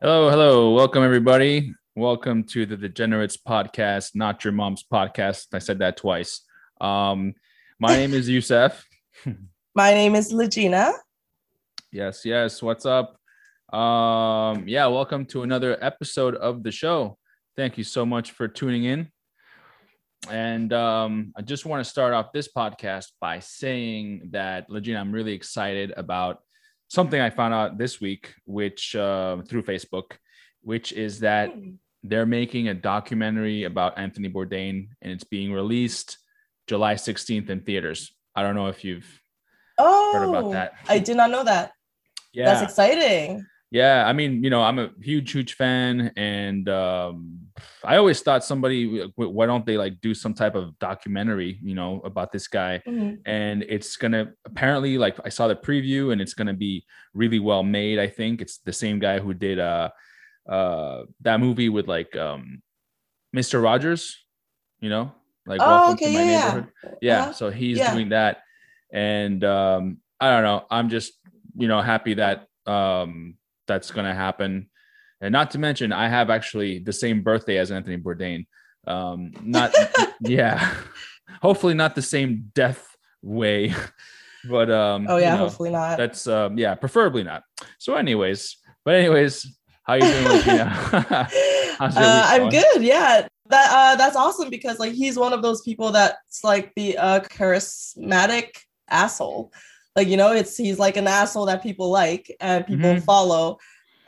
Hello, hello. Welcome, everybody. Welcome to the Degenerates podcast, not your mom's podcast. I said that twice. Um, my name is Youssef. My name is Legina. Yes, yes. What's up? Um, yeah, welcome to another episode of the show. Thank you so much for tuning in. And um, I just want to start off this podcast by saying that, Legina, I'm really excited about something I found out this week, which uh, through Facebook, which is that they're making a documentary about Anthony Bourdain and it's being released July 16th in theaters. I don't know if you've Oh, heard about that. I did not know that. Yeah. That's exciting. Yeah, I mean, you know, I'm a huge, huge fan, and um, I always thought somebody, why don't they like do some type of documentary, you know, about this guy? Mhm. And it's gonna apparently, like, I saw the preview, and it's gonna be really well made. I think it's the same guy who did uh, uh, that movie with like um, Mr. Rogers, you know, like Oh, okay, yeah, yeah. Yeah, Uh-huh. so he's Yeah. doing that, and um, I don't know. I'm just you know happy that um, that's to happen, and not to mention I have actually the same birthday as Anthony Bourdain. Um, not yeah, hopefully not the same death way, but um, Oh yeah, you know, hopefully not. that's um, yeah, preferably not. So, anyways, but anyways, how you doing, Legina? Uh, I'm good. Yeah, that uh, that's awesome because like he's one of those people that's like the uh, charismatic asshole. Like you know, it's he's like an asshole that people like and people Mhm. follow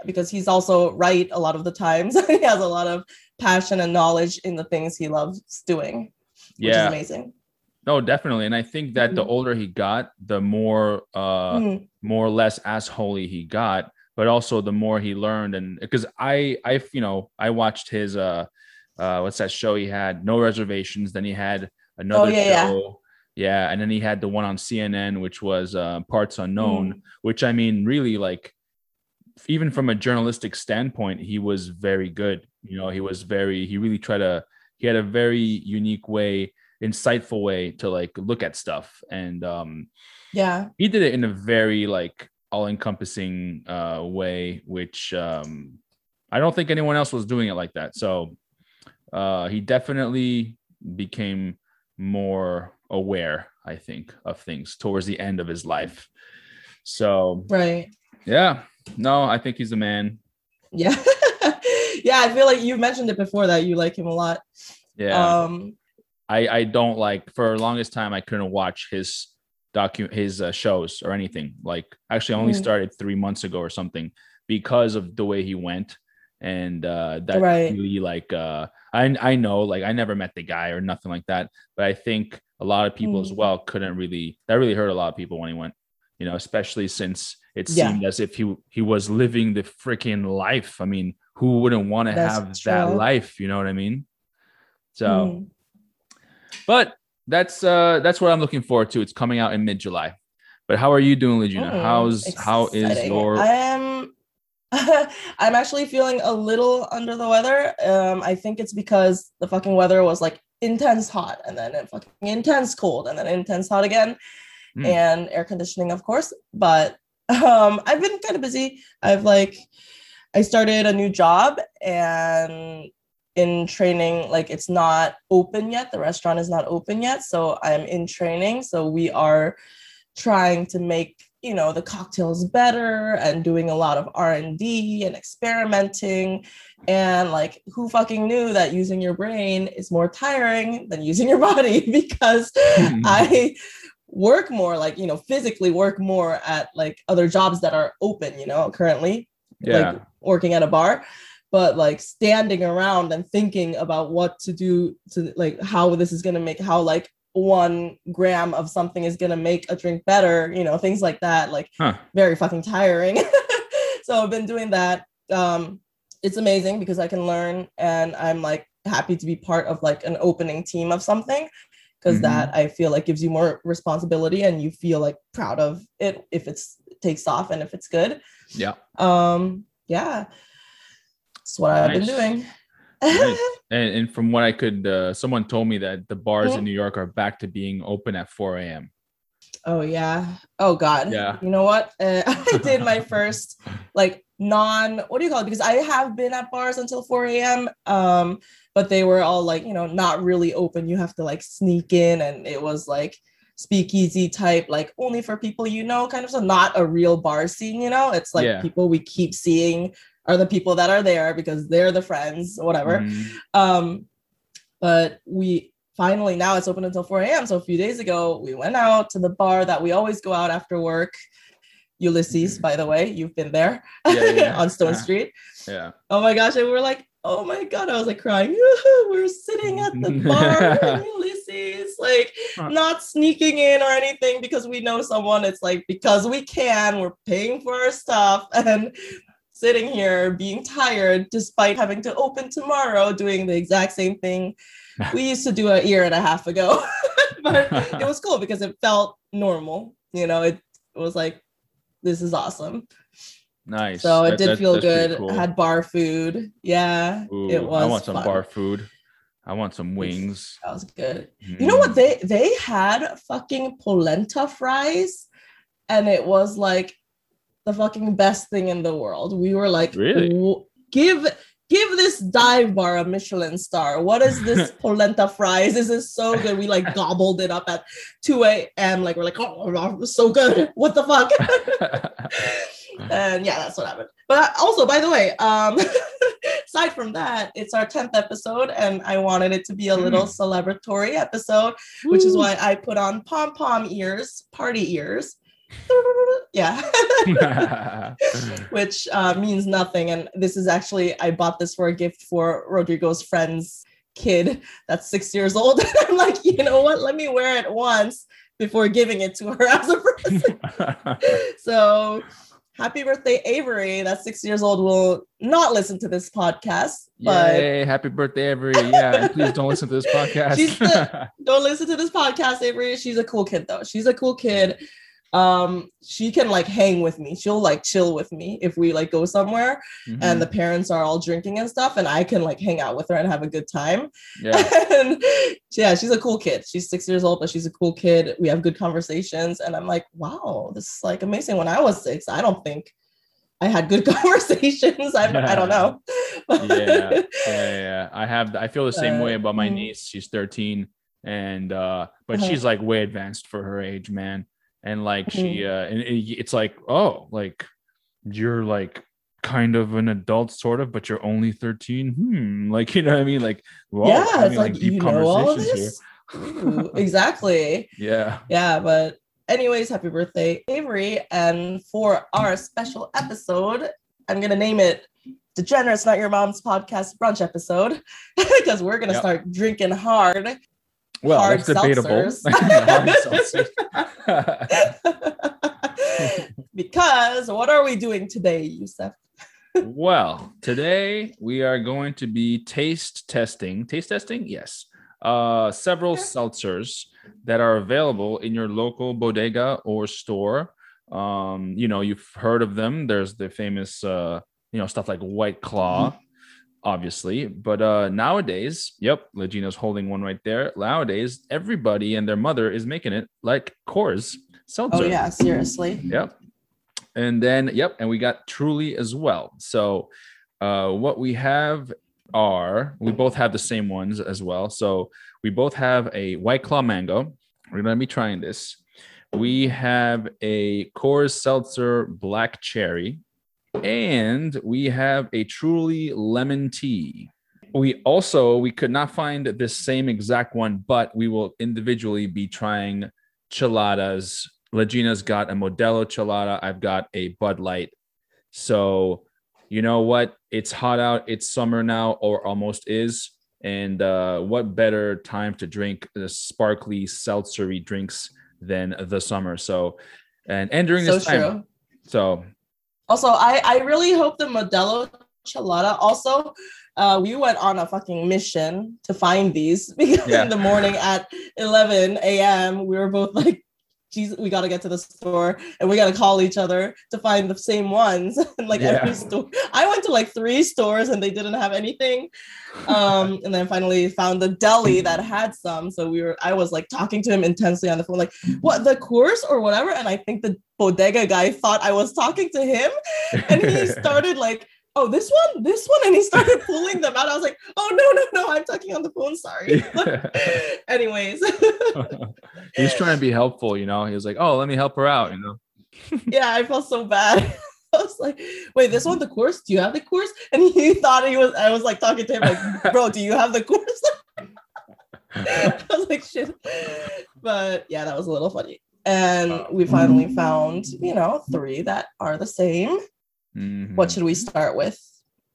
because he's also right a lot of the times. he has a lot of passion and knowledge in the things he loves doing, which is amazing. no, definitely, and I think that the Mhm. older he got, the more uh, Mhm. more or less assholey he got, but also the more he learned. And because I, I, you know, I watched his, uh, uh, what's that show he had? No reservations. Then he had another Oh, yeah, yeah. show. Yeah. And then he had the one on CNN, which was uh, Parts Unknown, Mm. which I mean, really like, even from a journalistic standpoint, he was very good. You know, he was very, he really tried to, he had a very unique way, insightful way to like look at stuff. And, um, Yeah. he did it in a very like all-encompassing uh way which um i don't think anyone else was doing it like that so uh he definitely became more aware i think of things towards the end of his life so Right. yeah no i think he's a man Yeah. yeah, I feel like you mentioned it before that you like him a lot. yeah Um i i don't like for the longest time i couldn't watch his docu his uh, shows or anything like actually I only Mhm. started three months ago or something because of the way he went and uh that Right. really like uh i i know like i never met the guy or nothing like that but i think a lot of people as Mhm. well couldn't really that really hurt a lot of people when he went you know especially since it Yeah. seemed as if he he was living the freaking life i mean who wouldn't want to That's have that life you know what i mean so mm, but that's uh that's what I'm looking forward to. It's coming out in mid July. But how are you doing, Legina? mm, How's how is your I am I'm actually feeling a little under the weather. Um I think it's because the fucking weather was like intense hot and then fucking intense cold and then intense hot again Hmm. and air conditioning of course. But um I've been kind of busy. I've like I started a new job and in training like it's not open yet. The restaurant is not open yet so i'm in training. So we are trying to make you know the cocktails better and doing a lot of r&d and experimenting. And like who fucking knew that using your brain is more tiring than using your body? Because i work more like you know physically work more at like other jobs that are open you know currently yeah. like working at a bar but like standing around and thinking about what to do to like how this is going to make how like one gram of something is going to make a drink better you know things like that like Huh. very fucking tiring. So i've been doing that. Um it's amazing because i can learn and i'm like happy to be part of like an opening team of something because Mhm. that i feel like gives you more responsibility and you feel like proud of it if it's takes off and if it's good yeah um yeah that's what i've been doing Nice. and, and from what I could uh someone told me that the bars Mhm. in New York are back to being open at 4 a.m. Oh yeah. Oh god. Yeah. You know what? Uh, I did my first like non what do you call it? Because I have been at bars until 4 a.m. Um, but they were all like, you know, not really open. You have to like sneak in, and it was like speakeasy type, like only for people you know, kind of so not a real bar scene, you know. It's like Yeah. people we keep seeing are the people that are there because they're the friends, whatever. Mhm. Um, but we finally now it's open until 4 a.m. So a few days ago, we went out to the bar that we always go out after work. Ulysses, by the way, you've been there Yeah, yeah, yeah. on Stone Uh-huh. Street. Yeah. Oh my gosh, and we were like, oh my god, I was like crying. we're sitting at the bar Ulysses, like uh. not sneaking in or anything because we know someone. It's like because we can, we're paying for our stuff and sitting here being tired despite having to open tomorrow, doing the exact same thing we used to do a year and a half ago. but it was cool because it felt normal. You know, it, it was like, this is awesome. Nice. So it That- did that- feel good. cool. Had bar food. Yeah, Ooh, it was. I want some fun. bar food. I want some wings. That was good. You know what? Mm. They they had fucking polenta fries, and it was like the fucking best thing in the world. We were like, Really? Give give this dive bar a Michelin star. What is this polenta fries? This is so good. We like gobbled it up at 2 a.m. Like we're like, oh, so good. What the fuck? and yeah, that's what happened. But also, by the way, um, aside from that, it's our 10th episode, and I wanted it to be a little celebratory episode, which is why I put on pom pom ears, party ears. yeah, which uh, means nothing. And this is actually, I bought this for a gift for Rodrigo's friend's kid that's six years old. And I'm like, you know what? Let me wear it once before giving it to her as a present. so happy birthday, Avery. That's six years old. Will not listen to this podcast, but Yay, happy birthday, Avery. Yeah, please don't listen to this podcast. She's the- don't listen to this podcast, Avery. She's a cool kid though. She's a cool kid. Um, she can like hang with me. She'll like chill with me if we like go somewhere Mhm. and the parents are all drinking and stuff, and I can like hang out with her and have a good time. yeah. and yeah, she's a cool kid. She's six years old, but she's a cool kid. We have good conversations, and I'm like, wow, this is like amazing. When I was six, I don't think I had good conversations. I, I don't know. yeah, yeah, yeah. I have. I feel the same way Uh, about my mm. niece. She's 13, and uh, but Uh-huh. she's like way advanced for her age, man. And like Mm-hmm. she, uh, and it, it's like, oh, like you're like kind of an adult, sort of, but you're only 13. Hmm, like you know what I mean? Like, whoa, yeah, it's like, you know all of conversations this. Ooh, exactly. Yeah. Yeah, but anyways, happy birthday, Avery. And for our special episode, I'm gonna name it Degenerates Not Your Mom's Podcast Brunch episode because we're gonna Yep. start drinking hard. Well, Hard that's debatable. seltzers. Because what are we doing today, Youssef? well, today we are going to be taste testing. Taste testing? Yes. Uh, several Okay. seltzers that are available in your local bodega or store. Um, you know, you've heard of them. There's the famous, uh, you know, stuff like White Claw, obviously. But uh, nowadays, yep, Legina's holding one right there. Nowadays, everybody and their mother is making it like Coors seltzer. Oh yeah, seriously. Yep. And then, yep, and we got Truly as well. So, uh, what we have are we both have the same ones as well. So, we both have a White Claw mango. We're gonna be trying this. We have a Coors Seltzer Black Cherry, and we have a Truly Lemon Tea. We also we could not find this same exact one, but we will individually be trying cheladas. Legina's got a Modelo Chelada. I've got a Bud Light. So, you know what? It's hot out. It's summer now, or almost is. And uh, what better time to drink the sparkly, seltzery drinks than the summer? So, and and during So this time, true. so Also, I I really hope the Modelo Chelada. Also, uh, we went on a fucking mission to find these because Yeah. in the morning at 11 a.m. we were both like Jesus, we gotta get to the store and we gotta call each other to find the same ones. and like Yeah. every store, I went to like three stores and they didn't have anything. Um, and then finally found the deli that had some. So we were, I was like talking to him intensely on the phone, like, what the Coors or whatever. And I think the bodega guy thought I was talking to him and he started like, oh, this one, this one, and he started pulling them out. I was like, oh no, no, no, I'm talking on the phone. Sorry. Anyways, He's trying to be helpful, you know. He was like, "Oh, let me help her out," you know. yeah, I felt so bad. I was like, wait, this one the Coors? Do you have the Coors? And he thought he was. I was like talking to him like, bro, do you have the Coors? I was like, shit. But yeah, that was a little funny. And we finally found, you know, three that are the same. Mhm. What should we start with?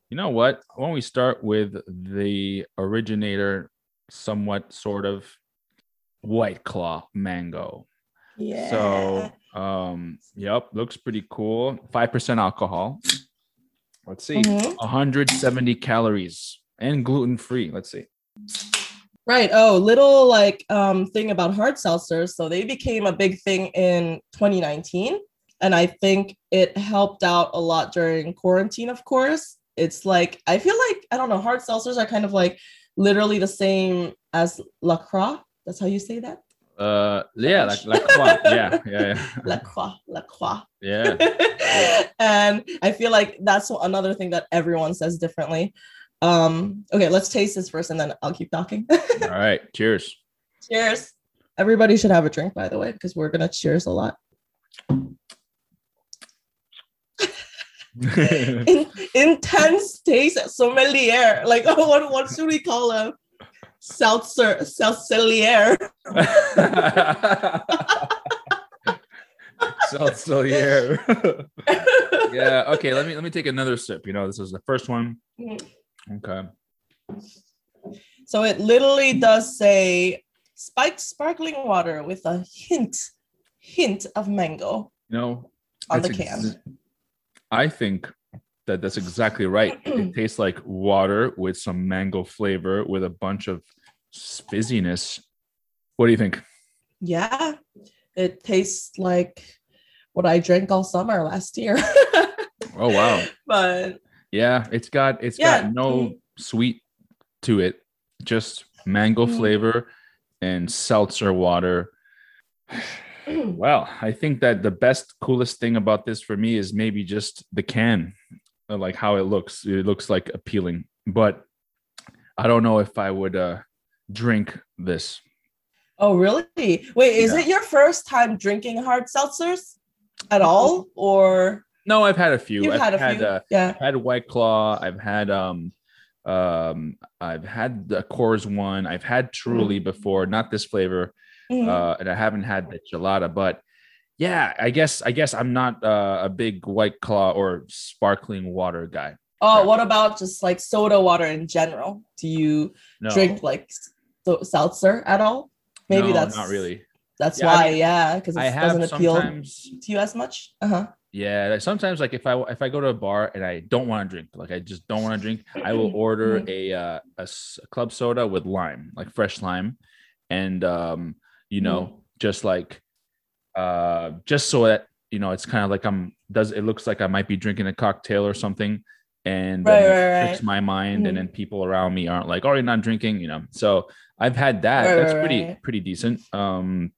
You know what? Why don't we start with the originator, somewhat sort of white claw mango. Yeah. So, um, yep, looks pretty cool. Five percent alcohol. Let's see, Mhm. 170 calories and gluten free. Let's see. Right. Oh, little like um thing about hard seltzers. So they became a big thing in 2019. And I think it helped out a lot during quarantine, of course. It's like I feel like I don't know, hard seltzers are kind of like literally the same as La Croix. That's how you say that? Uh, yeah, like like Croix. yeah, yeah, La yeah, Croix, La Croix. yeah. and I feel like that's another thing that everyone says differently. Um, okay, let's taste this first and then I'll keep talking. All right, cheers. cheers. Everybody should have a drink, by the way, because we're gonna cheers a lot. In- intense taste, sommelier. Like, oh, what what should we call him? Seltzer, seltzelier. Seltzer. yeah. Okay. Let me let me take another sip. You know, this is the first one. Mm. Okay. So it literally does say spiked sparkling water with a hint, hint of mango You know, on the can. ex- I think that that's exactly right. it tastes like water with some mango flavor with a bunch of fizziness. What do you think? Yeah, it tastes like what I drank all summer last year. Oh wow. but Yeah, it's got it's Yeah, got no sweet to it, just mango Mm. flavor and seltzer water. Well, I think that the best, coolest thing about this for me is maybe just the can, uh, like how it looks. It looks like appealing, but I don't know if I would uh, drink this. oh, really? Wait, is Yeah. it your first time drinking hard seltzers at all, or No, I've had a few. you've I've had a few? uh, yeah. I've had White Claw. I've had um, um, I've had the Coors one. I've had Truly before, not this flavor. Mhm. uh, and I haven't had the chelada, but yeah, I guess I guess I'm not uh, a big white claw or sparkling water guy. oh, what about just like soda water in general? Do you No, drink like so- seltzer at all? Maybe no, that's not really. That's Yeah, I why, mean, yeah, because I it doesn't appeal to you as much. Uh huh. Yeah, sometimes like if I if I go to a bar and I don't want to drink, like I just don't want to drink, I will order Mhm. a uh, a a club soda with lime, like fresh lime, and um, you know, Mm. just like uh, just so that you know, it's kind of like I'm does it looks like I might be drinking a cocktail or something, and Right, then right, it right. tricks my mind, Mhm. and then people around me aren't like, oh, you're not drinking, you know. So I've had that. Right, That's right, pretty right. pretty decent. Um,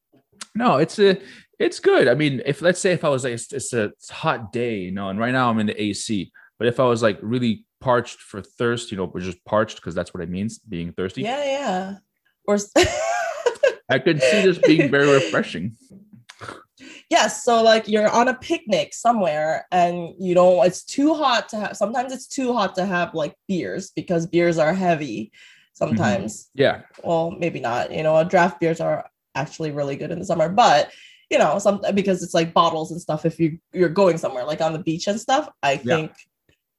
no, it's a it's good. I mean, if let's say if I was like it's, it's a it's hot day, you know, and right now I'm in the AC, but if I was like really parched for thirst, you know, or just parched because that's what it means being thirsty. Yeah, yeah. Or I could see this being very refreshing. yes, so like you're on a picnic somewhere and you don't. It's too hot to have. Sometimes it's too hot to have like beers because beers are heavy. Sometimes, Yeah, well, maybe not. You know, draft beers are actually really good in the summer, but you know, some because it's like bottles and stuff. If you you're going somewhere like on the beach and stuff, I Yeah. think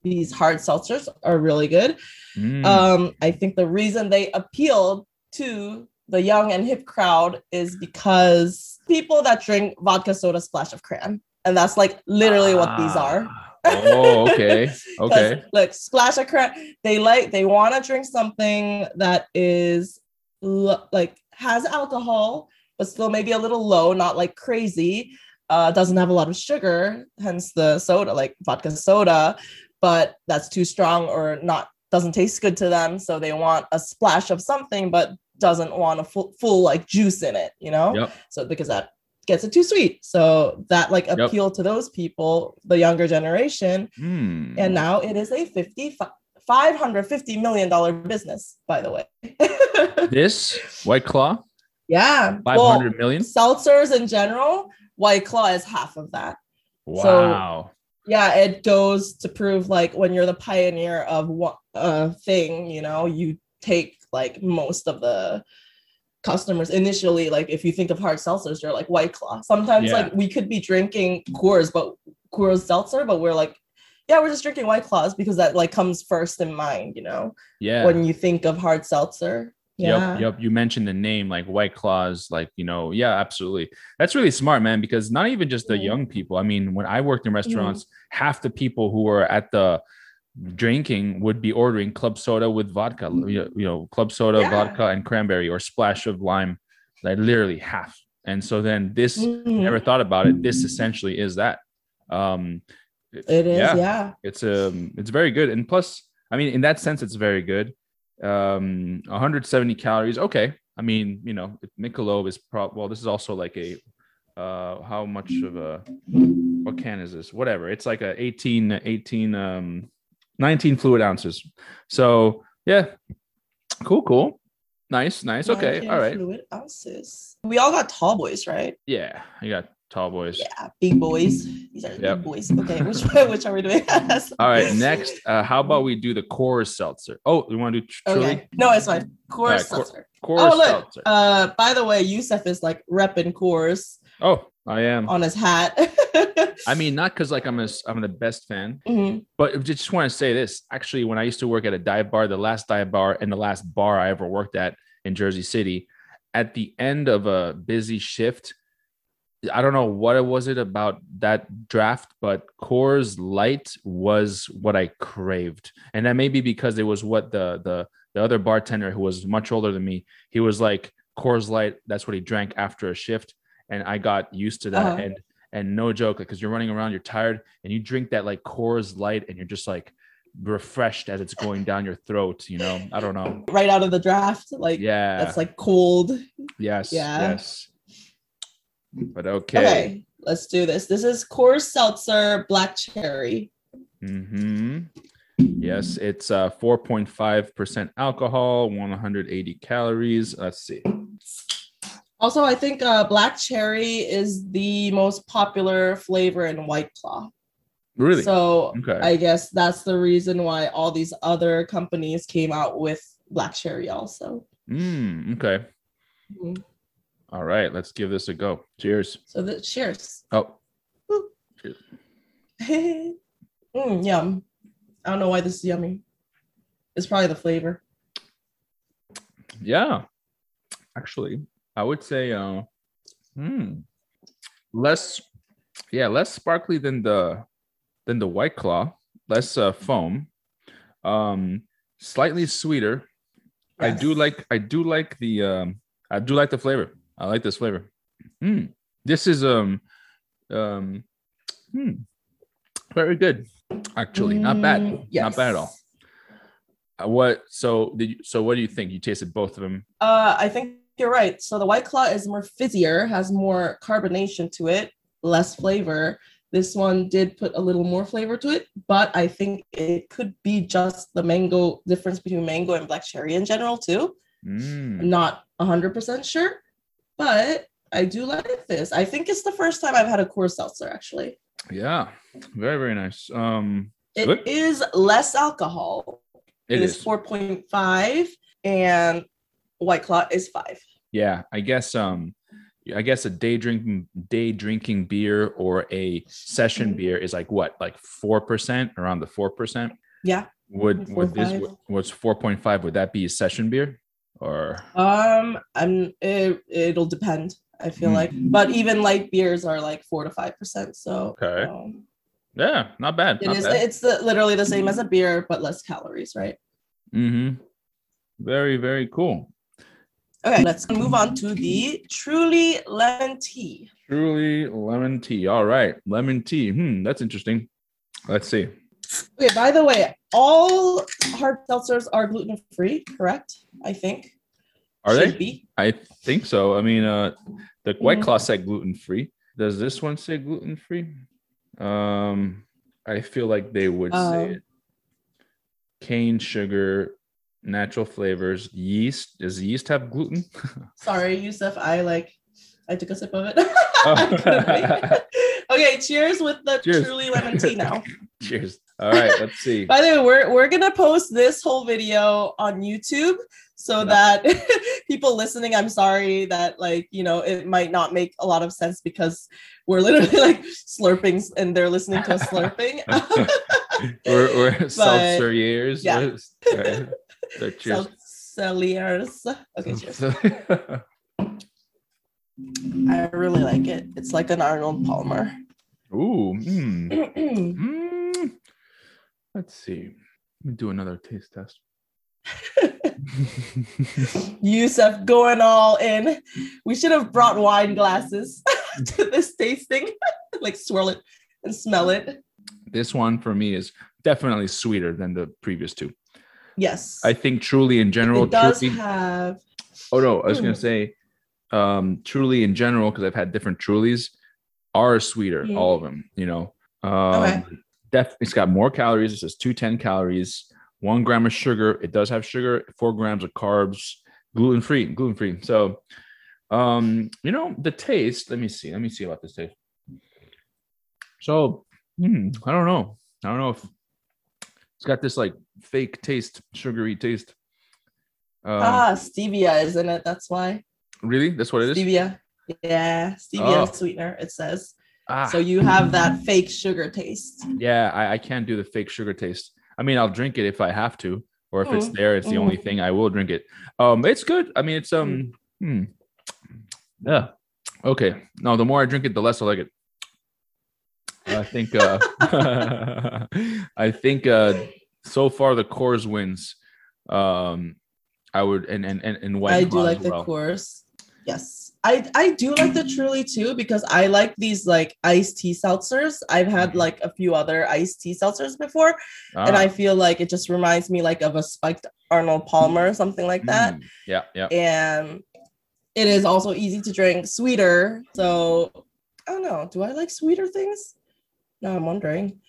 these hard seltzers are really good. Mm. Um, I think the reason they appealed to the young and hip crowd is because people that drink vodka soda splash of cran. And that's like literally what these are. Ah. oh, okay, okay. Like splash of cran, they like they want to drink something that is like has alcohol but still maybe a little low, not like crazy. Uh, doesn't have a lot of sugar, hence the soda, like vodka soda, but that's too strong or not doesn't taste good to them. So they want a splash of something, but doesn't want a full, full like juice in it, you know? Yep. So because that gets it too sweet. So that like Yep. appeal to those people, the younger generation. Hmm. And now it is a 50, 550 million dollar business, by the way. this White Claw, yeah. five Well, hundred million. seltzers in general, White Claw is half of that. Wow. Yeah, it goes to prove like when you're the pioneer of one uh, thing, you know, you take like most of the customers initially. Like if you think of hard seltzers, you're like White Claw. Sometimes Yeah. like we could be drinking Coors, but Coors seltzer, but we're like, yeah, we're just drinking White Claws because that like comes first in mind, you know, yeah. when you think of hard seltzer. Yeah. Yep, yep. You mentioned the name like White Claws, like you know, yeah, absolutely. That's really smart, man. Because not even just the Mhm. young people. I mean, when I worked in restaurants, half the people who were at the drinking would be ordering club soda with vodka. You know, club soda, Yeah. vodka, and cranberry, or splash of lime. Like literally half. And so then this, Mhm. never thought about it. This essentially is that. Um, It is, yeah. yeah. it's um it's very good and plus i mean in that sense it's very good um 170 calories okay i mean you know michelob is pro well this is also like a uh how much of a what can is this whatever it's like a 18 18 um 19 fluid ounces so yeah cool cool nice nice okay all right Fluid ounces. We all got tall boys, right? yeah you got tall boys Yeah, big boys. These are Yep. big boys. Okay, which which are we doing? all right next uh how about we do the Coors seltzer oh you want to do tr- truly Okay. No, it's fine. Coors Alright, Cor- seltzer. Coors Oh look. seltzer Uh, by the way, Youssef is like repping Coors oh i am on his hat. I mean, not because like I'm a, I'm the best fan, Mhm. but just want to say this. Actually, when I used to work at a dive bar, the last dive bar and the last bar I ever worked at in Jersey City, at the end of a busy shift, I don't know what it was it about that draft, but Coors Light was what I craved, and that may be because it was what the the the other bartender who was much older than me, he was like Coors Light. That's what he drank after a shift, and I got used to that. Uh-huh. And and no joke, because you're running around, you're tired, and you drink that like Coors Light, and you're just like refreshed as it's going down your throat. You know, I don't know. Right out of the draft, like Yeah. that's like cold. yes. yeah. Yes. But okay. Okay. let's do this. This is Coors Seltzer Black Cherry. hmm Yes, it's uh 4.5% alcohol, 180 calories. Let's see. Also, I think uh, Black Cherry is the most popular flavor in White Claw. Really? So Okay. I guess that's the reason why all these other companies came out with Black Cherry also. Mm, okay. Mhm. All right, let's give this a go. Cheers. So the cheers. Oh, mm, yum. I don't know why this is yummy. It's probably the flavor. yeah. Actually, I would say uh hmm, less yeah, less sparkly than the than the white claw, less uh, foam. Um slightly sweeter. I do like I do like the um I do like the flavor. I like this flavor. Mm. This is um um hmm, very good. Actually, not bad. Mm, Not bad at all. Uh, What so did you, so what do you think? You tasted both of them? Uh, I think you're right. So the White Claw is more fizzier, has more carbonation to it, less flavor. This one did put a little more flavor to it, but I think it could be just the mango difference between mango and black cherry in general too. Mm. I'm not 100% sure, but I do like this. I think it's the first time I've had a Coors Seltzer actually. Yeah, very very nice. Um, It is Good. less alcohol. it is is. 4.5 and White Claw is 5. Yeah, I guess. Um, I guess a day drinking day drinking beer or a session Mhm. beer is like what, like four percent, around the four percent. Yeah. Would would this five. what's four point five? Would that be a session beer or? Um, I'm it, it'll depend. I feel Mm. like, but even light beers are like four to five percent. So Okay. um, Yeah, not bad. it not is. bad. It's the, literally the same as a beer, but less calories, right? Mm-hmm. Very, very cool. Okay, let's move on to the truly lemon tea. Truly lemon tea. All right, lemon tea. Hmm, that's interesting. Let's see. Okay, by the way, all hard seltzers are gluten free, correct? I think. Are Should they? Be. I think so. I mean, uh, the White Mhm. Claw said gluten free. Does this one say gluten free? Um, I feel like they would say Um, it. Cane sugar, natural flavors, yeast. Does yeast have gluten? Sorry, Youssef. I like. I took a sip of it. Oh. I couldn't wait. okay, cheers with the Cheers. truly lemon tea now. Cheers. All right, let's see. By the way, we're we're gonna post this whole video on YouTube so Yeah. that people listening, I'm sorry that like you know it might not make a lot of sense because we're literally like slurping and they're listening to us slurping. we're we're seltzer years. yeah. So cheers. Okay, cheers. I really like it. It's like an Arnold Palmer. Ooh. mm, mm. Let's see. Let me do another taste test. Youssef going all in. We should have brought wine glasses to this tasting. like swirl it and smell it. this one for me is definitely sweeter than the previous two. Yes. I think truly in general, it does truly, have oh no, I was Hmm. gonna say um truly in general, because I've had different trulies, are sweeter, all of them, you know. Um Okay. def- it's got more calories, it says 210 calories, one gram of sugar, it does have sugar, four grams of carbs, gluten free, gluten free. So um, you know, the taste, let me see, let me see about this taste. So hmm, I don't know. I don't know if it's got this like fake taste, sugary taste. Um, ah stevia isn't it. That's why. really? That's what it is? Stevia. Yeah, stevia Oh. sweetener, it says. Ah, So you have that fake sugar taste. yeah, I, I can't do the fake sugar taste. I mean, I'll drink it if I have to, or if it's Mhm, there, it's the only mhm. thing I will drink it. Um, it's good. I mean, it's um, hmm. yeah, okay. No, the more I drink it, the less I like it. I think. uh I think uh so far the Coors wins. Um, I would and and and, and White I do like as the well. course. Yes. I, I do like the truly too because I like these like iced tea seltzers. I've had Mhm. like a few other iced tea seltzers before, and Ah, I feel like it just reminds me like of a spiked Arnold Palmer or something like that. mm, yeah, yeah. And it is also easy to drink, sweeter. So I don't know. Do I like sweeter things? No, I'm wondering.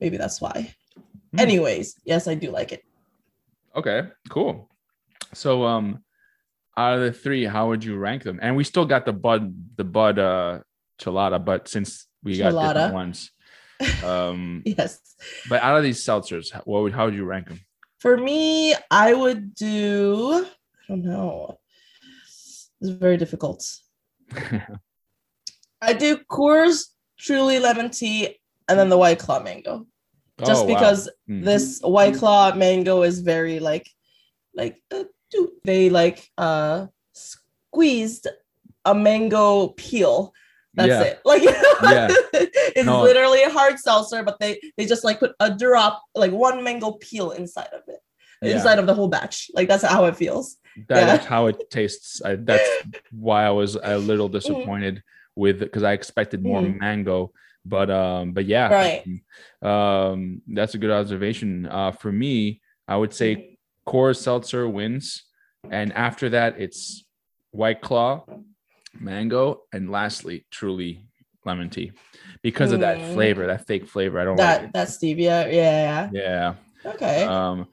Maybe that's why. Hmm. Anyways, yes, I do like it. Okay, cool. So um out of the three, how would you rank them? And we still got the bud the bud uh chelada, but since we got Chelada. different ones. Um Yes. but out of these seltzers, what would how would you rank them? For me, I would do, I don't know. It's very difficult. I do Coors Truly Lemon Tea and then the White Claw Mango. Just Oh, wow. because Mm. this White Claw Mango is very like, like uh, they like uh squeezed a mango peel. That's Yeah. it. Like Yeah. it's No. literally a hard seltzer, but they they just like put a drop, like one mango peel inside of it, Yeah. inside of the whole batch. Like that's how it feels. That's how it tastes. I, that's why I was a Mm-hmm. little disappointed with because I expected more Mhm. mango. But um, but yeah, Right. Um, that's a good observation. Uh, for me, I would say Coors Seltzer wins, and after that, it's White Claw, Mango, and lastly, Truly Lemon Tea, because of that Mm. flavor, that fake flavor. I don't like That it. that stevia, yeah. Yeah. Okay. Um,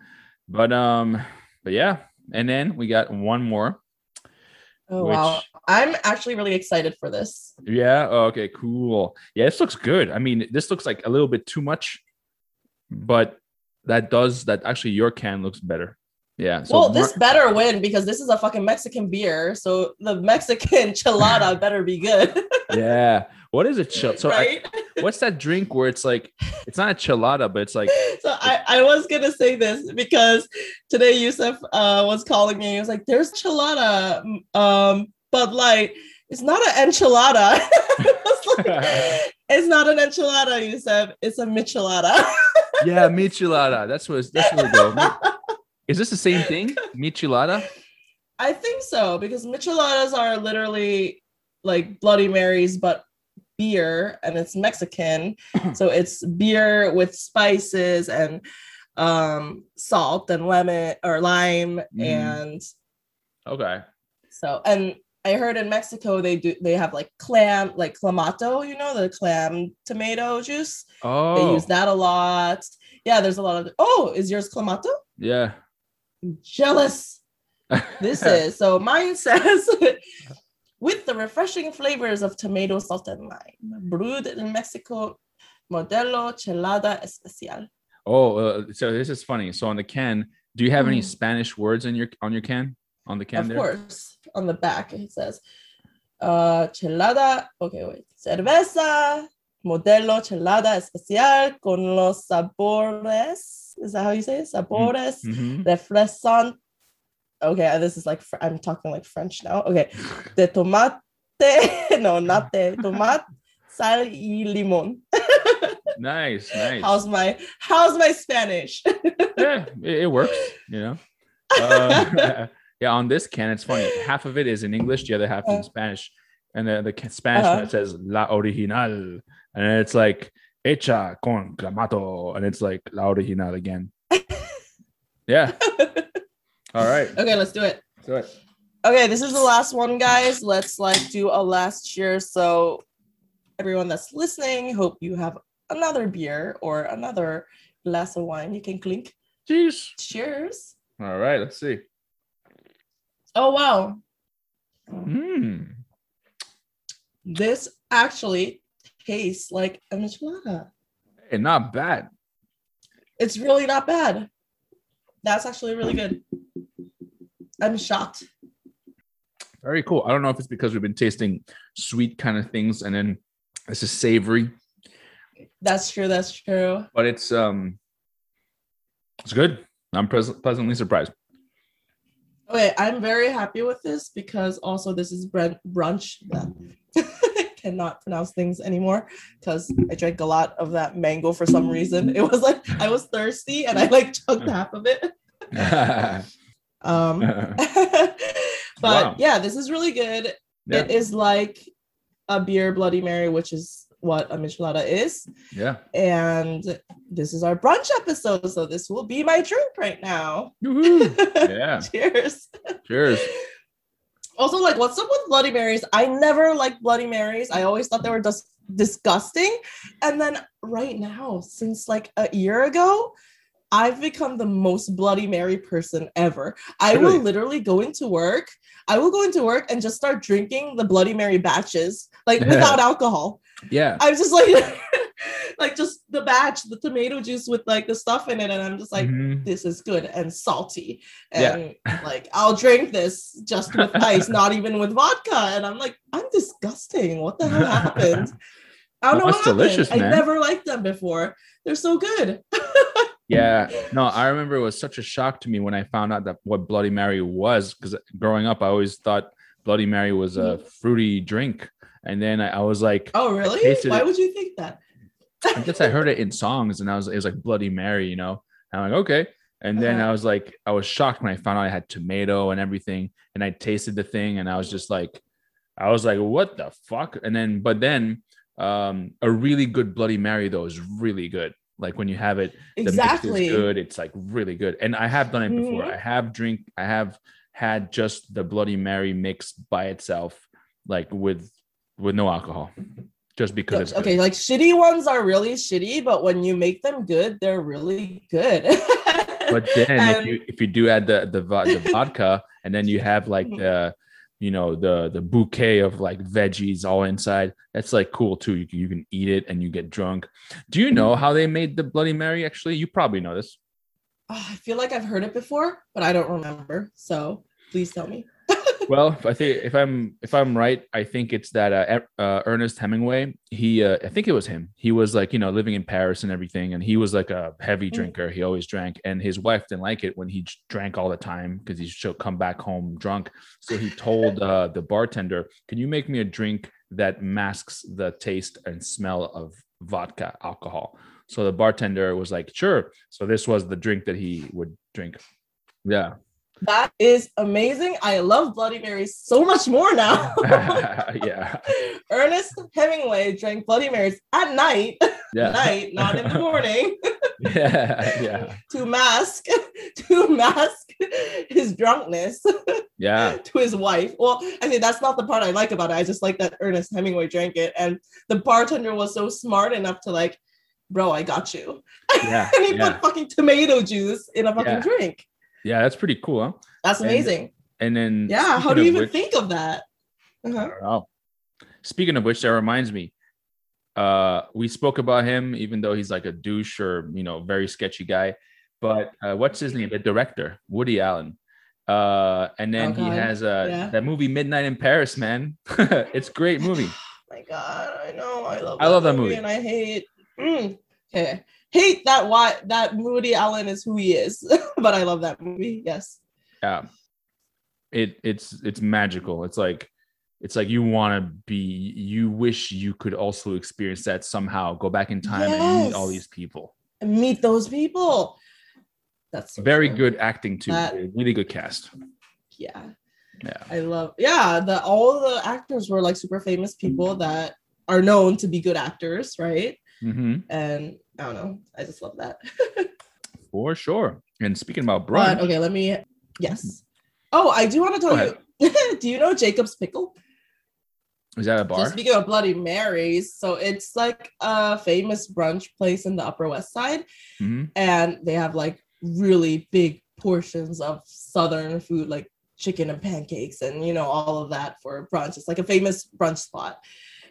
but um, but yeah, and then we got one more. Oh wow. I'm actually really excited for this. Yeah. oh, Okay. Cool. Yeah, this looks good. I mean, this looks like a little bit too much, but that does that. Actually, your can looks better. Yeah. So well, Mar- this better win because this is a fucking Mexican beer, so the Mexican chelada better be good, yeah. What is a chill? So, I, what's that drink where it's like it's not a chilada, but it's like so I, I was gonna say this because today Youssef uh, was calling me. He was like, "There's chelada, um, Bud Light. It's not an enchilada." Like, it's not an enchilada, Youssef. It's a michelada. yeah, michelada. That's what. It's, that's what we go. Is this the same thing? Michelada? I think so because micheladas are literally like Bloody Marys, but beer and it's Mexican. so it's beer with spices and um salt and lemon or lime Mhm. and Okay. so and I heard in Mexico they do they have like clam like clamato, you know, the clam tomato juice. Oh. They use that a lot. Yeah, there's a lot of oh, is yours clamato? Yeah. Jealous. This is so mine says with the refreshing flavors of tomato, salt, and lime, brewed in Mexico, Modelo Chelada Especial. Oh, uh, so this is funny. So on the can, do you have any Mhm. Spanish words in your on your can? On the can of there? course, on the back it says, uh, Chelada. Okay, wait, cerveza. Modelo Chelada Especial con los sabores. Is that how you say it? Sabores Mhm. refrescan. Okay, this is like I'm talking like French now. Okay, de tomate, no, not de tomate, sal y limón. Nice, nice. How's my How's my Spanish? yeah, it, it works. You know. Uh, yeah, on this can, it's funny. Half of it is in English, the other half in Uh. Spanish, and the, the Spanish Uh-huh. one says "la original," and it's like "hecha con clamato," and it's like "la original" again. Yeah. All right. okay, let's do it. Do it. Okay, this is the last one, guys. Let's like do a last cheer. So, everyone that's listening, hope you have another beer or another glass of wine. You can clink. Cheers. Cheers. All right. Let's see. Oh wow, Mm. This actually tastes like a michelada. Hey, not bad. It's really not bad. That's actually really good. I'm shocked. Very cool. I don't know if it's because we've been tasting sweet kind of things, and then this is savory, That's true. That's true. but it's um, it's good. I'm pres- pleasantly surprised. Okay, I'm very happy with this because also this is brun- Cannot pronounce things anymore because I drank a lot of that mango for some reason. It was like I was thirsty and I like chugged half of it. Um, but Wow. yeah, this is really good. yeah, It is like a beer Bloody Mary, which is what a michelada is. yeah. And this is our brunch episode, so this will be my drink right now. Yeah. Cheers. Cheers. Also, like, what's up with Bloody Marys? I never liked Bloody Marys. I always thought they were just disgusting. And then right now, since like a year ago, I've become the most Bloody Mary person ever. I Really? will literally go into work. I will go into work and just start drinking the Bloody Mary batches, like Yeah. without alcohol. Yeah. I'm just like, like just the batch, the tomato juice with like the stuff in it, and I'm just like, Mhm. this is good and salty Yeah. and like i'll drink this just with ice not even with vodka and i'm like i'm disgusting what the hell happened i don't No, know what happened. i never liked them before they're so good Yeah. No, I remember it was such a shock to me when I found out that what Bloody Mary was, because growing up, I always thought Bloody Mary was a fruity drink. And then I, I was like, oh really why it. would you think that I guess I heard it in songs and I was it was like Bloody Mary, you know. And I'm like, okay. And then Uh-huh. I was like, I was shocked when I found out I had tomato and everything. And I tasted the thing and I was just like, I was like, what the fuck? And then, but then um a really good Bloody Mary though is really good. Like when you have it, the exactly good. It's like really good. And I have done it before. Mhm. I have drink, I have had just the Bloody Mary mix by itself, like with with no alcohol. Just because it's good. okay like shitty ones are really shitty but when you make them good they're really good. But then if you if you do add the the, the vodka and then you have like the you know the the bouquet of like veggies all inside that's like cool too. You can, you can eat it and you get drunk. Do you know how they made the bloody mary actually? You probably know this. Oh, i feel like i've heard it before but i don't remember. So please tell me well i think if i'm if i'm right i think it's that uh, uh ernest hemingway he uh, i think it was him. He was like you know living in paris and everything and he was like a heavy Mhm. drinker. He always drank and his wife didn't like it when he drank all the time because he should come back home drunk. So he told uh the bartender can you make me a drink that masks the taste and smell of vodka alcohol? So the bartender was like sure. So this was the drink that he would drink. Yeah That is amazing. I love Bloody Marys so much more now. yeah. Ernest Hemingway drank Bloody Marys at night, Yeah. night, not in the morning, yeah. Yeah. to mask to mask his drunkenness Yeah. to his wife. Well, I mean that's not the part I like about it. I just like that Ernest Hemingway drank it, and the bartender was so smart enough to like, bro, I got you, Yeah. and he Yeah. put fucking tomato juice in a fucking Yeah. drink. Yeah. That's pretty cool, huh? That's amazing. And then yeah, how do you even which- think of that? Uh-huh. Speaking of which, that reminds me. Uh, we spoke about him, even though he's like a douche or you know, very sketchy guy. But uh, what's his name? The director, Woody Allen. Uh, and then Oh, he has uh Yeah. that movie Midnight in Paris, man. it's a great movie. my god, I know. I love. I love that movie. and I hate. Mm, okay, hate that. Why that Woody Allen is who he is, but I love that movie. Yes. Yeah. It it's it's magical. It's like it's like you want to be you wish you could also experience that somehow go back in time and meet all these people And meet those people. That's so very true. good acting too That- really good cast Yeah, yeah I love. Yeah, the all the actors were like super famous people mm-hmm. that are known to be good actors, right? Hmm And I don't know. I just love that. For sure. And speaking about But brunch, okay, let me. Yes. Oh, I do want to tell you. do you know Jacob's Pickle? is that a So bar? speaking of Bloody Marys, so it's like a famous brunch place in the Upper West Side, Mhm. and they have like really big portions of Southern food, like chicken and pancakes, and you know all of that for brunch. It's like a famous brunch spot.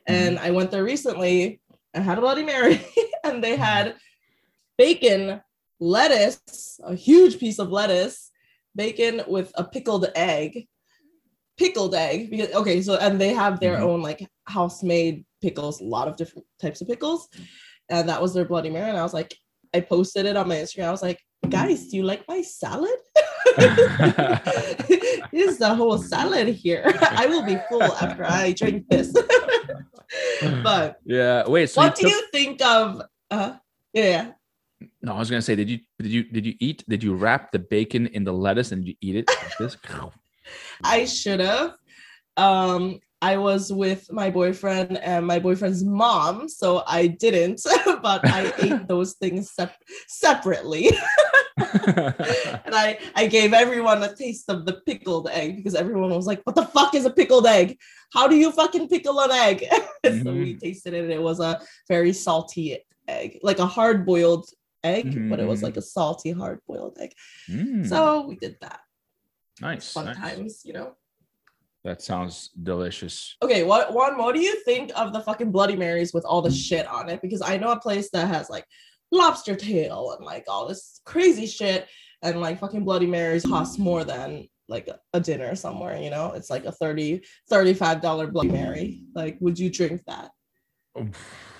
And I went there recently and had a Bloody Mary, and they had bacon, lettuce, a huge piece of lettuce, bacon with a pickled egg, pickled egg. Because okay, so and they have their Mhm. own like house made pickles, a lot of different types of pickles, and that was their Bloody Mary. And I was like, I posted it on my Instagram. I was like, guys, do you like my salad? Here's the whole salad here. I will be full after I drink this. but yeah. Wait. So what do you took- you think of? Uh, yeah, yeah. No, I was gonna say, did you did you did you eat? Did you wrap the bacon in the lettuce and you eat it? like this? I should have. Um, I was with my boyfriend and my boyfriend's mom, so I didn't, but I ate those things sep- separately. And I, I gave everyone a taste of the pickled egg because everyone was like, What the fuck is a pickled egg? How do you fucking pickle an egg? so we mm-hmm. tasted it. and It was a very salty egg, like a hard boiled egg, mm-hmm, but it was like mm-hmm. a salty, hard boiled egg. Mm, So we did that. nice. Fun nice. times, you know. That sounds delicious. Okay, what one? What do you think of the fucking Bloody Marys with all the shit on it? Because I know a place that has like lobster tail and like all this crazy shit, and like fucking Bloody Marys cost more than like a, dinner somewhere. You know, it's like a 30 35 dollar Bloody Mary. Like, would you drink that?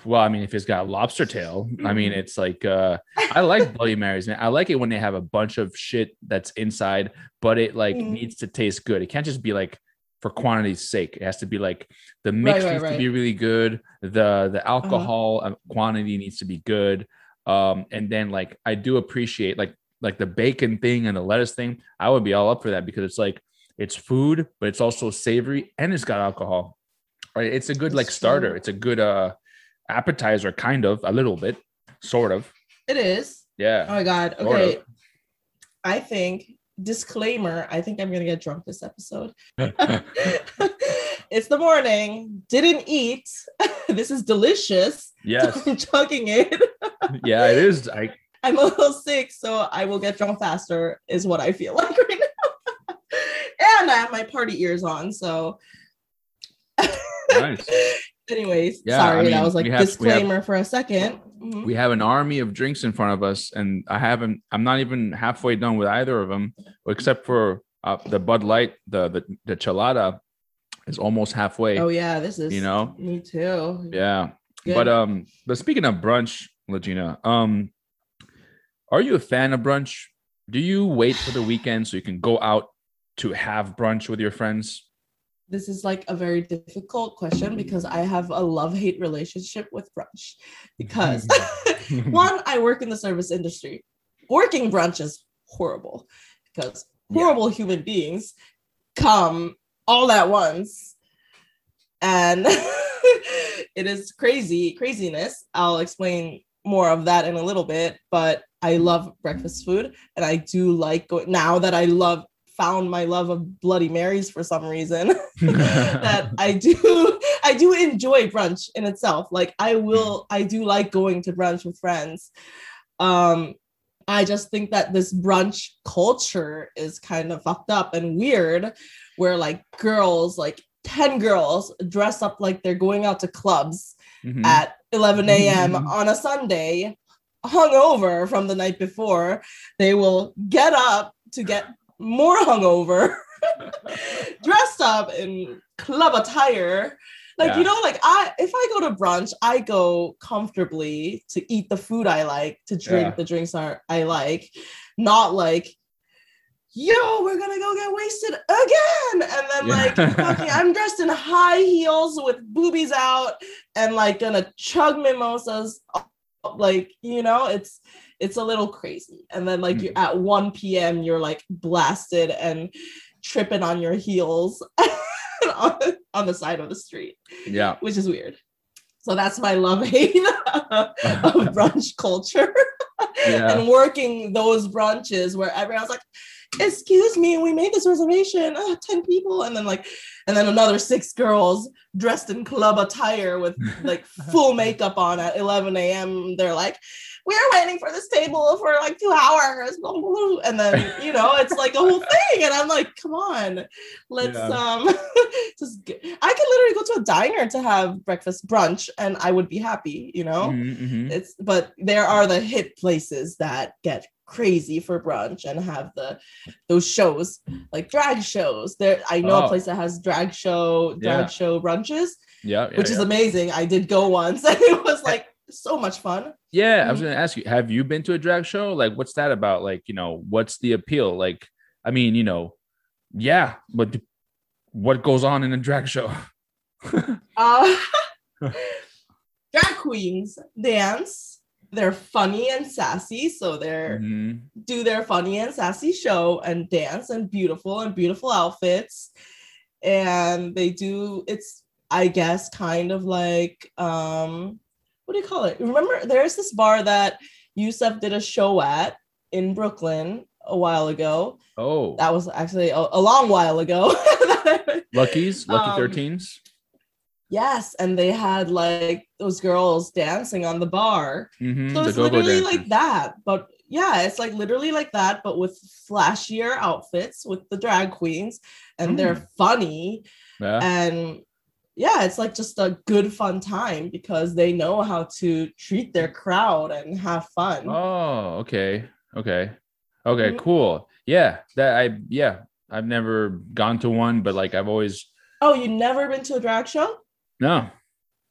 Well, I mean, if it's got lobster tail, I mean, Mhm. it's like uh I like Bloody Marys, man. I like it when they have a bunch of shit that's inside, but it like Mhm. needs to taste good. It can't just be like for quantity's sake. It has to be like the mix right, needs to right. be really good. The the alcohol uh, quantity needs to be good. Um, and then like I do appreciate like like the bacon thing and the lettuce thing. I would be all up for that because it's like it's food, but it's also savory and it's got alcohol. Right? It's a good like It's starter. It's a good uh appetizer, kind of, a little bit, sort of. It is. Yeah. Oh my god. Sort Okay. of. I think disclaimer. I think I'm gonna get drunk this episode. it's the morning. Didn't eat. this is delicious. yes. I'm chugging it. Yeah, it is. I I'm a little sick, so I will get drunk faster, is what I feel like right now. and I have my party ears on. So, nice. anyways, Yeah, sorry, I mean, that was like have- we have- disclaimer for a 2nd Mhm. We have an army of drinks in front of us, and I haven't. I'm not even halfway done with either of them, except for uh, the Bud Light. The the the Chelada is almost halfway. Oh yeah, this is You know. me too. Yeah. Good. But um, but speaking of brunch, Legina, um, are you a fan of brunch? Do you wait for the weekend so you can go out to have brunch with your friends? this is like a very difficult question because I have a love-hate relationship with brunch. Because one, I work in the service industry. Working brunch is horrible because horrible human beings come all at once. And it is crazy craziness. I'll explain more of that in a little bit but i love breakfast food and i do like going now that i love found my love of bloody marys for some reason that i do i do enjoy brunch in itself. Like i will i do like going to brunch with friends. Um i just think that this brunch culture is kind of fucked up and weird where like girls like 10 girls dress up like they're going out to clubs Mhm. at 11 a.m. Mhm. on a Sunday, hungover from the night before. They will get up to get more hungover, dressed up in club attire. Like, Yeah. you know, like I if I go to brunch, I go comfortably to eat the food I like, to drink Yeah. the drinks I like, not like Yo, we're gonna go get wasted again. And then like Yeah. fucking, I'm dressed in high heels with boobies out and like gonna chug mimosas like you know it's it's a little crazy and then like hmm. you're at 1 p.m you're like blasted and tripping on your heels on, on the side of the street yeah which is weird so that's my love hate of brunch culture Yeah. and working those brunches where everyone's like excuse me we made this reservation. Oh, 10 people. And then like and then another six girls dressed in club attire with like full makeup on at 11 a.m they're like we're waiting for this table for like two hours. Blah, blah, blah. and then you know it's like a whole thing. And i'm like come on. Let's Yeah. um just get, i could literally go to a diner to have breakfast brunch and i would be happy you know? Mhm, mhm. it's but there are the hip places that get crazy for brunch and have the those shows like drag shows there i know Oh. a place that has drag show drag Yeah. show brunches yeah yeah, which is amazing i did go once and it was like so much fun Yeah, I was Mhm. gonna ask you, have you been to a drag show? Like, what's that about? Like, you know, what's the appeal? Like, I mean, you know, yeah, but what goes on in a drag show? uh drag queens dance they're funny and sassy so they're Mhm. do their funny and sassy show and dance and beautiful and beautiful outfits. And they do it's i guess kind of like um what do you call it? Remember there's this bar that Youssef did a show at in brooklyn a while ago. Oh, that was actually a, a long while ago. Lucky's, Lucky Um, 13s. yes and they had like those girls dancing on the bar Mhm, So it's literally dancers. like that, but yeah, it's like literally like that, but with flashier outfits with the drag queens, and they're Mm. funny, Yeah. and yeah, it's like just a good fun time because they know how to treat their crowd and have fun. Oh, okay. Okay. Okay, Mhm. cool. Yeah. That I yeah, I've never gone to one, but like I've always Oh, you never been to a drag show? no.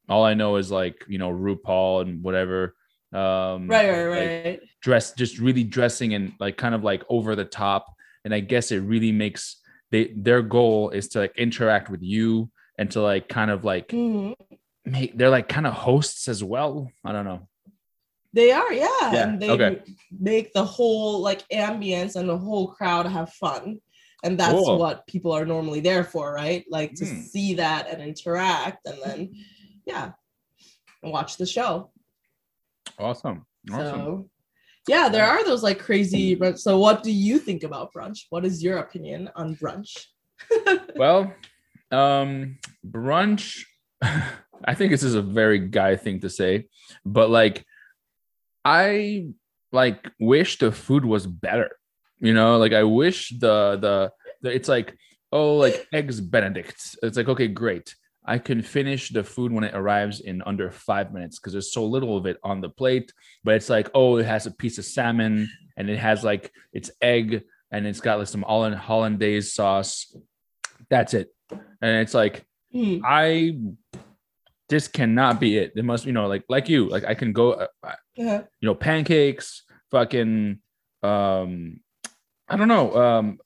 All I know is like, you know, RuPaul and whatever. Um Right, right, like, right. dress just really dressing and like kind of like over the top. And I guess it really makes they their goal is to like interact with you and to like kind of like Mhm. make they're like kind of hosts as well. I don't know. They are, yeah, Yeah, and they okay. make the whole like ambience and the whole crowd have fun. And that's Cool. what people are normally there for, right? Like to Hmm. see that and interact and then yeah, watch the show. Awesome. Awesome. So yeah, there are those like crazy brunch. So what do you think about brunch? What is your opinion on brunch? well um brunch i think this is a very guy thing to say but like i like wish the food was better you know like i wish the the, the it's like oh like eggs benedict it's like okay great i can finish the food when it arrives in under five minutes because there's so little of it on the plate but it's like oh it has a piece of salmon and it has like its egg and it's got like some holland hollandaise sauce that's it and it's like Hmm. i this cannot be it it must you know like like you like i can go uh, Uh-huh. you know pancakes fucking um i don't know um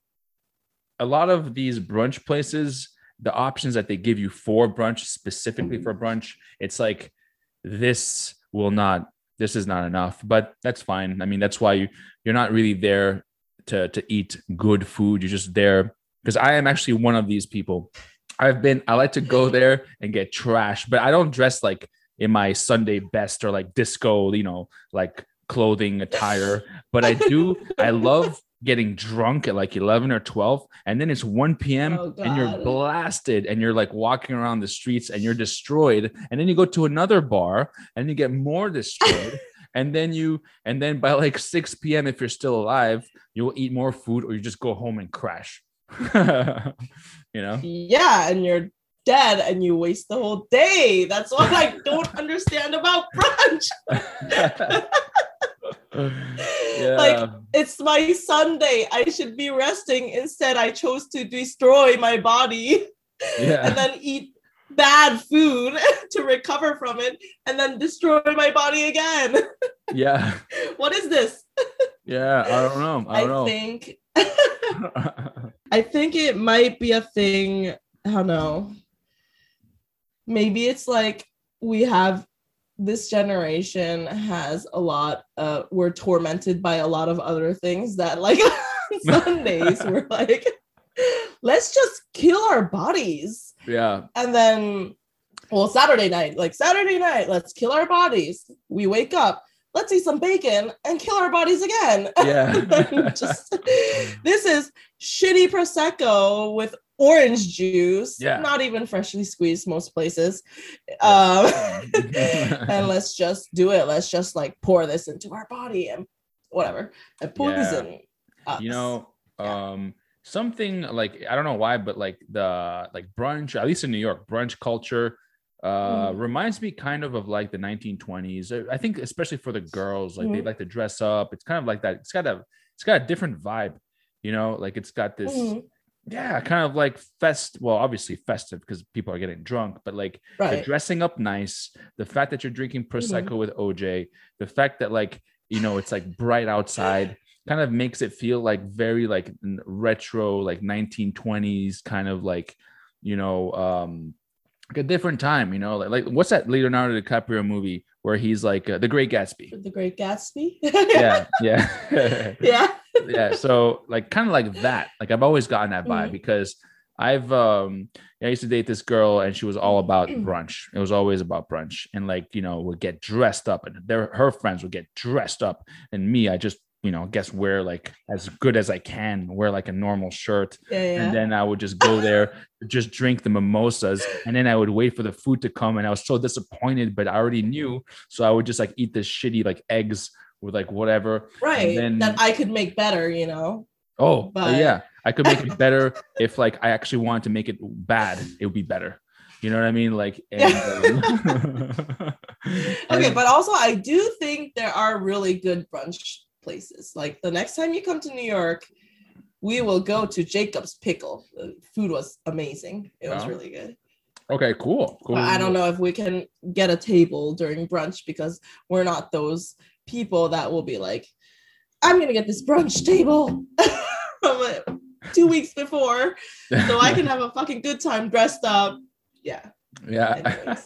a lot of these brunch places the options that they give you for brunch specifically mm-hmm. for brunch it's like this will not this is not enough but that's fine i mean that's why you you're not really there to to eat good food. You're just there because I am actually one of these people. I've been I like to go there and get trash, but I don't dress like in my Sunday best or like disco, you know, like clothing attire. But I do I love getting drunk at like 11 or 12 and then it's 1 p.m Oh, and you're blasted and you're like walking around the streets and you're destroyed and then you go to another bar and you get more destroyed and then you and then by like 6 p.m if you're still alive you'll eat more food or you just go home and crash you know Yeah, and you're dead and you waste the whole day. That's what I don't understand about brunch. Um, yeah Like it's my Sunday. I should be resting. Instead, I chose to destroy my body yeah and then eat bad food to recover from it and then destroy my body again. yeah what is this? yeah i don't know i don't know think I think it might be a thing. I don't know. Maybe it's like we have this generation has a lot uh we're tormented by a lot of other things that like Sundays we're like let's just kill our bodies. Yeah. And then well Saturday night like Saturday night let's kill our bodies. We wake up let's eat some bacon and kill our bodies again. Yeah. Just this is shitty prosecco with orange juice Yeah. not even freshly squeezed most places um and let's just do it let's just like pour this into our body and whatever and poison us. you know Yeah. um something like i don't know why but like the like brunch at least in new york brunch culture uh Mhm. reminds me kind of of like the 1920s Uh, i think especially for the girls like they Mhm. like to dress up it's kind of like that it's got a it's got a different vibe you know like it's got this Mhm. Yeah kind of like fest well obviously festive because people are getting drunk but like the right. dressing up nice the fact that you're drinking prosecco with oj the fact that like you know it's like bright outside kind of makes it feel like very like retro like 1920s kind of like you know um like a different time you know like, like what's that leonardo dicaprio movie where he's like uh, the great gatsby? The great gatsby? Yeah yeah. Yeah. Yeah so like kind of like that. Like i've always gotten that vibe Mhm. because i've um i used to date this girl and she was all about brunch. It was always about brunch and like you know would get dressed up and their her friends would get dressed up and me i just you know guess wear like as good as i can wear like a normal shirt yeah yeah and then i would just go there just drink the mimosas and then i would wait for the food to come and i was so disappointed but i already knew so i would just like eat this shitty like eggs with like whatever right then- that i could make better you know Oh, But- yeah. I could make it better if like I actually wanted to make it bad, it would be better. You know what I mean? Like and, um, okay but also i do think there are really good brunch places. Like the next time you come to new york we will go to jacob's pickle. The food was amazing. It was really good. Okay, cool. Cool. but i don't know if we can get a table during brunch because we're not those people that will be like i'm gonna get this brunch table from two weeks before so i can have a fucking good time dressed up. Yeah. Yeah.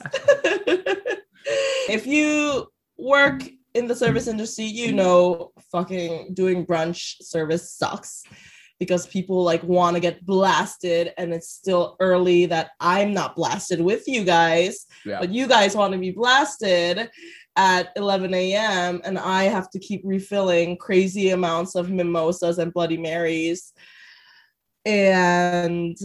If you work in the service industry, you know fucking doing brunch service sucks because people like want to get blasted and it's still early that I'm not blasted with you guys, yeah. but you guys want to be blasted at 11 a.m. and I have to keep refilling crazy amounts of mimosas and Bloody Marys. And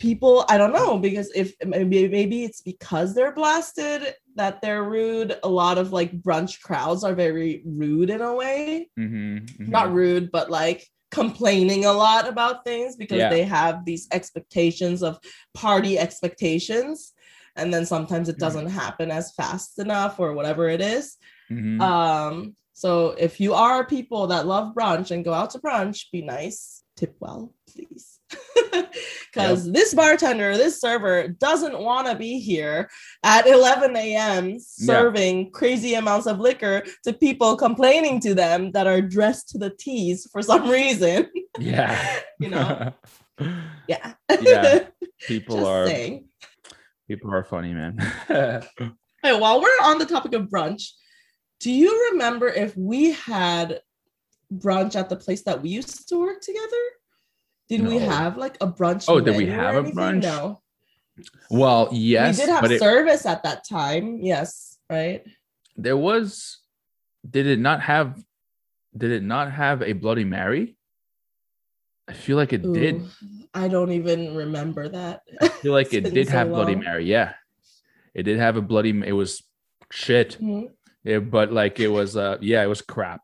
people i don't know because if maybe maybe it's because they're blasted that they're rude. A lot of like brunch crowds are very rude in a way. Mhm, mhm. not rude but like complaining a lot about things because Yeah. they have these expectations of party expectations. And then sometimes it doesn't happen as fast enough or whatever it is. Mhm. um so if you are people that love brunch and go out to brunch be nice. Tip well please because this bartender this server doesn't want to be here at 11 a.m serving crazy amounts of liquor to people complaining to them that are dressed to the t's for some reason yeah. you know yeah Yeah, people Just are saying. people are funny, man. Hey, while we're on the topic of brunch, do you remember if we had brunch at the place that we used to work together? Did we have like a brunch? Oh, did we have a brunch? No. Well, yes, we did have but it, service at that time. Yes, right. there was. Did it not have? Did it not have a Bloody Mary? I feel like it did. I don't even remember that. I feel like it did so have Bloody. Mary. Yeah, it did have a Bloody. It was shit. Mhm. Yeah, but like it was. Uh, yeah, it was crap.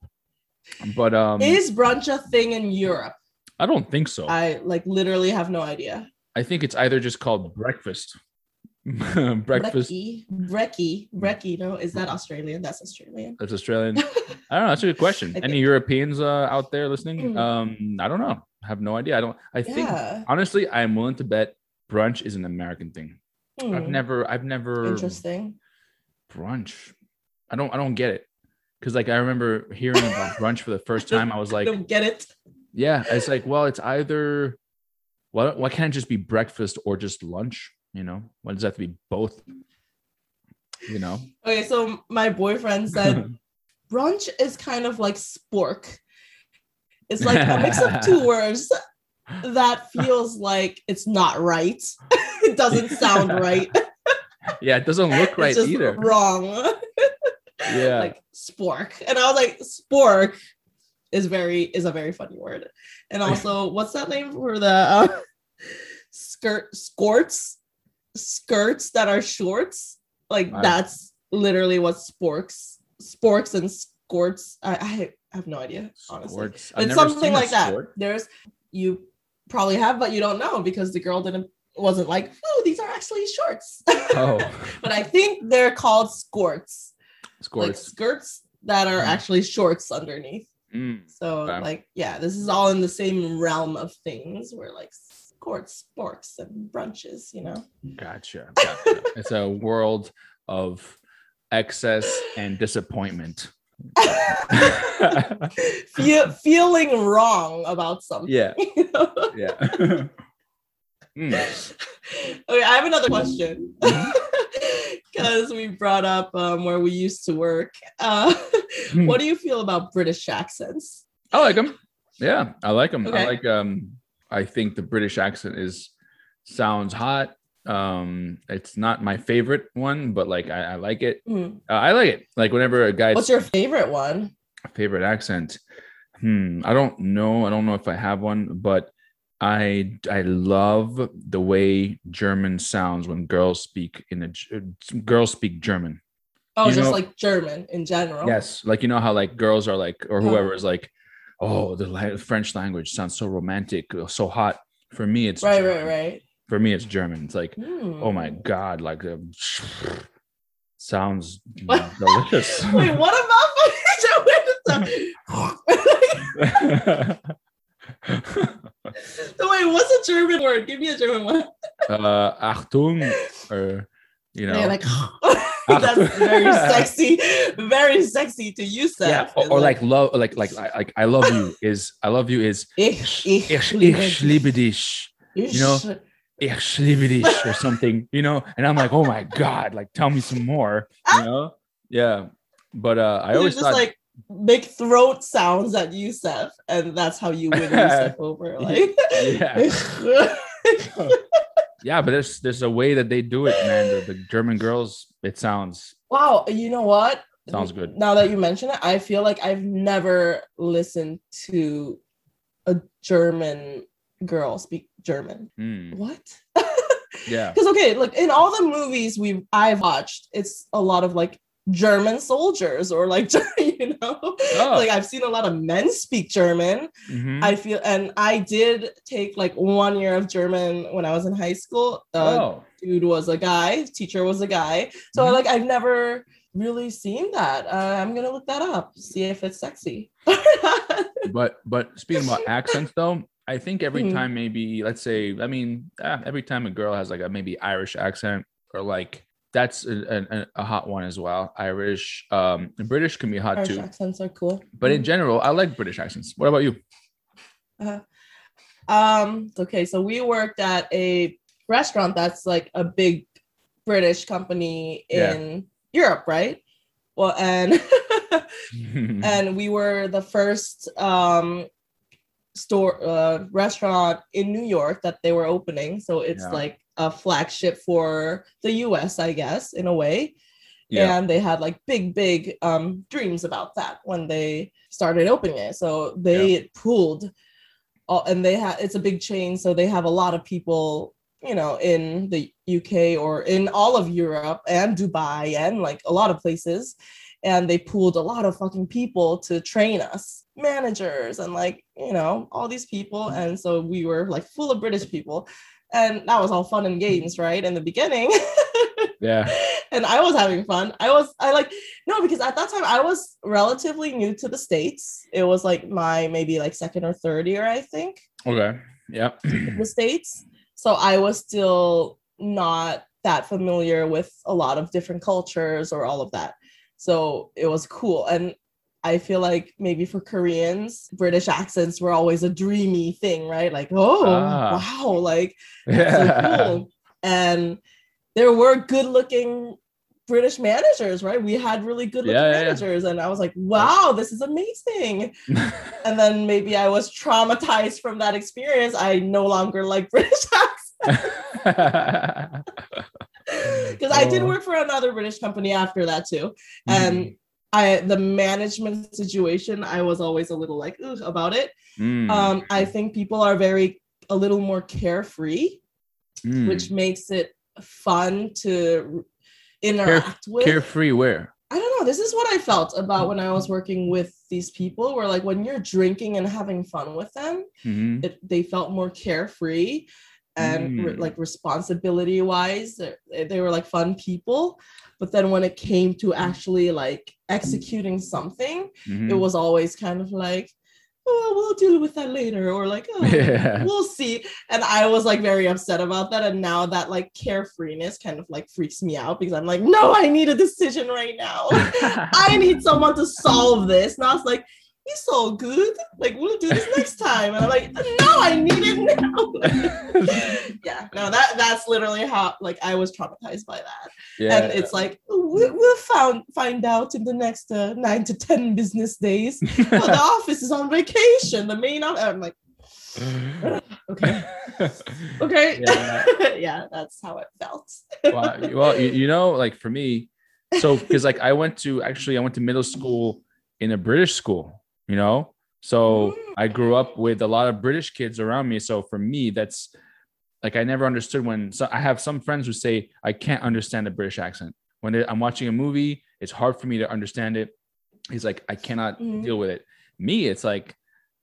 But um, Is brunch a thing in Europe? I don't think so. I, I like literally have no idea. I think it's either just called breakfast. breakfast. Brekkie, brekkie, brekkie. No, is that Australian? That's Australian. That's Australian. I don't know. That's a good question. I Any think- Europeans uh, out there listening? Mm. Um, I don't know. I have no idea. I don't. I think Yeah. honestly, I'm willing to bet brunch is an American thing. I've Hmm, never. I've never Interesting. brunch. I don't. I don't get it. Because like I remember hearing about brunch for the first time. I was like, don't get it. Yeah. It's like, well, it's either. Why, why can't it just be breakfast or just lunch? You know, why does that have to be both? You know, Okay, so my boyfriend said brunch is kind of like spork. It's like a mix of two words that feels like it's not right. it doesn't sound right. yeah, it doesn't look right it's just either. wrong. Yeah, like spork. And I was like, spork is very is a very funny word. And also, what's that name for the uh, skirt skirts? Skirts that are shorts. Like I- that's literally what sporks, sporks and skirts. I, I have no idea, honestly. Sports. I've It's something like that. sport. There's you probably have, but you don't know because the girl didn't wasn't like, oh, these are actually shorts. Oh, but I think they're called skirts like skirts that are Mhm. actually shorts underneath. Mm, So Okay. like yeah, this is all in the same realm of things where like skirts, sporks, and brunches, you know. gotcha. gotcha. it's a world of excess and disappointment. Feel, feeling wrong about something. yeah, you know? yeah. Mm. okay, I have another question. Because we brought up um, where we used to work. Uh, Hmm. what do you feel about British accents? I like them. Yeah, I like them. I like um I think the British accent is sounds hot. Um it's not my favorite one, but like I, I like it. Hmm. Uh, I like it. Like whenever a guy What's your favorite one? favorite accent. Hmm, I don't know. I don't know if I have one, but I I love the way German sounds when girls speak in a girls speak German. Oh, You just know- like German in general. Yes, like you know how like girls are like or whoever is like, oh, the la- French language sounds so romantic, uh, so hot. For me, it's Right, right, German. right. For me, it's German. It's like, oh my Hmm. god, like uh, sounds delicious. Wait, what about No, wait, what's a German word? Give me a German one. uh, Achtung, or you know, Yeah, like that's very sexy, very sexy to use that. yeah, or, or like love, like like like like I love you is I love you is ich, ich, ich, ich liebe dich, you know, ich. ich liebe dich or something, you know, and I'm like, oh my god, like tell me some more, you know, yeah. But uh, I always thought, like big throat sounds at Youssef, and that's how you win Youssef over. Like, Yeah. yeah, but there's there's a way that they do it, man. The, the German girls, it sounds wow, you know what? Sounds good. Now that you mention it, I feel like I've never listened to a German girl speak German. hmm, What? yeah, Because okay, look, in all the movies we I've watched, it's a lot of like German soldiers or like you know, Oh. like I've seen a lot of men speak German. Mhm. I feel, and I did take like one year of German when I was in high school. Uh, oh, Dude was a guy, teacher was a guy. So Mhm. like I've never really seen that. Uh, I'm gonna look that up, see if it's sexy. but but speaking about accents though i think every Mhm. time maybe let's say i mean ah, every time a girl has like a maybe irish accent or like that's a, a, a hot one as well irish um british can be hot Irish too accents are cool. but in general i like british accents what about you Uh, um, okay, so we worked at a restaurant that's like a big British company Yeah. in Europe, right? Well, and and we were the first um store uh restaurant in New York that they were opening. So it's Yeah. like a flagship for the US, I guess, in a way. yeah. And they had like big, big um dreams about that when they started opening it. So they pulled all, and they had it's a big chain, so they have a lot of people, you know, in the UK or in all of Europe and Dubai and like a lot of places. And they pooled a lot of fucking people to train us, managers and like, you know, all these people. And so we were like full of British people. And that was all fun and games, right? In the beginning. yeah. and I was having fun. I was I like no because at that time I was relatively new to the states. It was like my maybe like second or third year I think Okay. Yeah. the states. So I was still not that familiar with a lot of different cultures or all of that. So it was cool and I feel like maybe for Koreans, British accents were always a dreamy thing, right? Like, oh, Ah. wow, like so cool. And there were good looking British managers, right? We had really good looking Yeah, yeah, yeah. managers. And I was like, wow, this is amazing. And then maybe I was traumatized from that experience. I no longer like British accents because I did Oh. work for another British company after that too. And I the management situation, I was always a little like Ugh, about it. Mm, Um, I think people are very a little more carefree mm. which makes it fun to interact with. carefree where? I don't know. This is what I felt about when I was working with these people, where like when you're drinking and having fun with them, Mhm. it, they felt more carefree and re- Mm. like responsibility wise, they, they were like fun people. But then when it came to actually like executing something, Mhm. it was always kind of like, oh, we'll deal with that later, or like, oh, Yeah. we'll see. And I was like very upset about that. And now that like carefreeness kind of like freaks me out because I'm like, no, I need a decision right now. I need someone to solve this. And I was like, it's all good. Like, we'll do this next time. And I'm like, no, I need it now. yeah, no, that that's literally how like I was traumatized by that. yeah. And it's like, we, we'll found, find out in the next uh, nine to 10 business days. Well, the office is on vacation. The main office. I'm like, okay, okay. Yeah. Yeah. that's how it felt. well, well you, you know, like for me, so because like I went to actually I went to middle school in a British school, you know, so Mm. I grew up with a lot of British kids around me. So for me, that's like I never understood when so I have some friends who say I can't understand the British accent when I'm watching a movie. It's hard for me to understand it. He's like I cannot Mhm. deal with it. Me, it's like,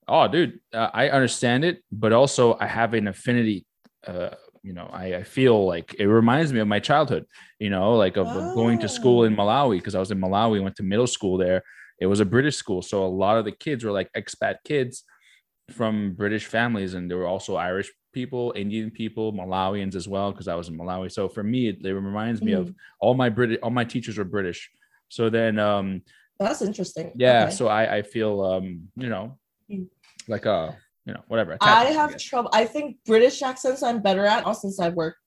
oh, dude, uh, I understand it, but also I have an affinity. Uh, you know, I, I feel like it reminds me of my childhood. You know, like of of going to school in Oh. Malawi because I was in Malawi, went to middle school there. It was a British school, so a lot of the kids were like expat kids from British families, and there were also Irish people, Indian people, Malawians as well, because I was in Malawi. So for me, it, it reminds me of all my British, all my teachers were British. So then, um, That's interesting. yeah, Okay. so I I feel um, you know, Mm. like a you know whatever. I have trouble. I think British accents I'm better at, also since I've worked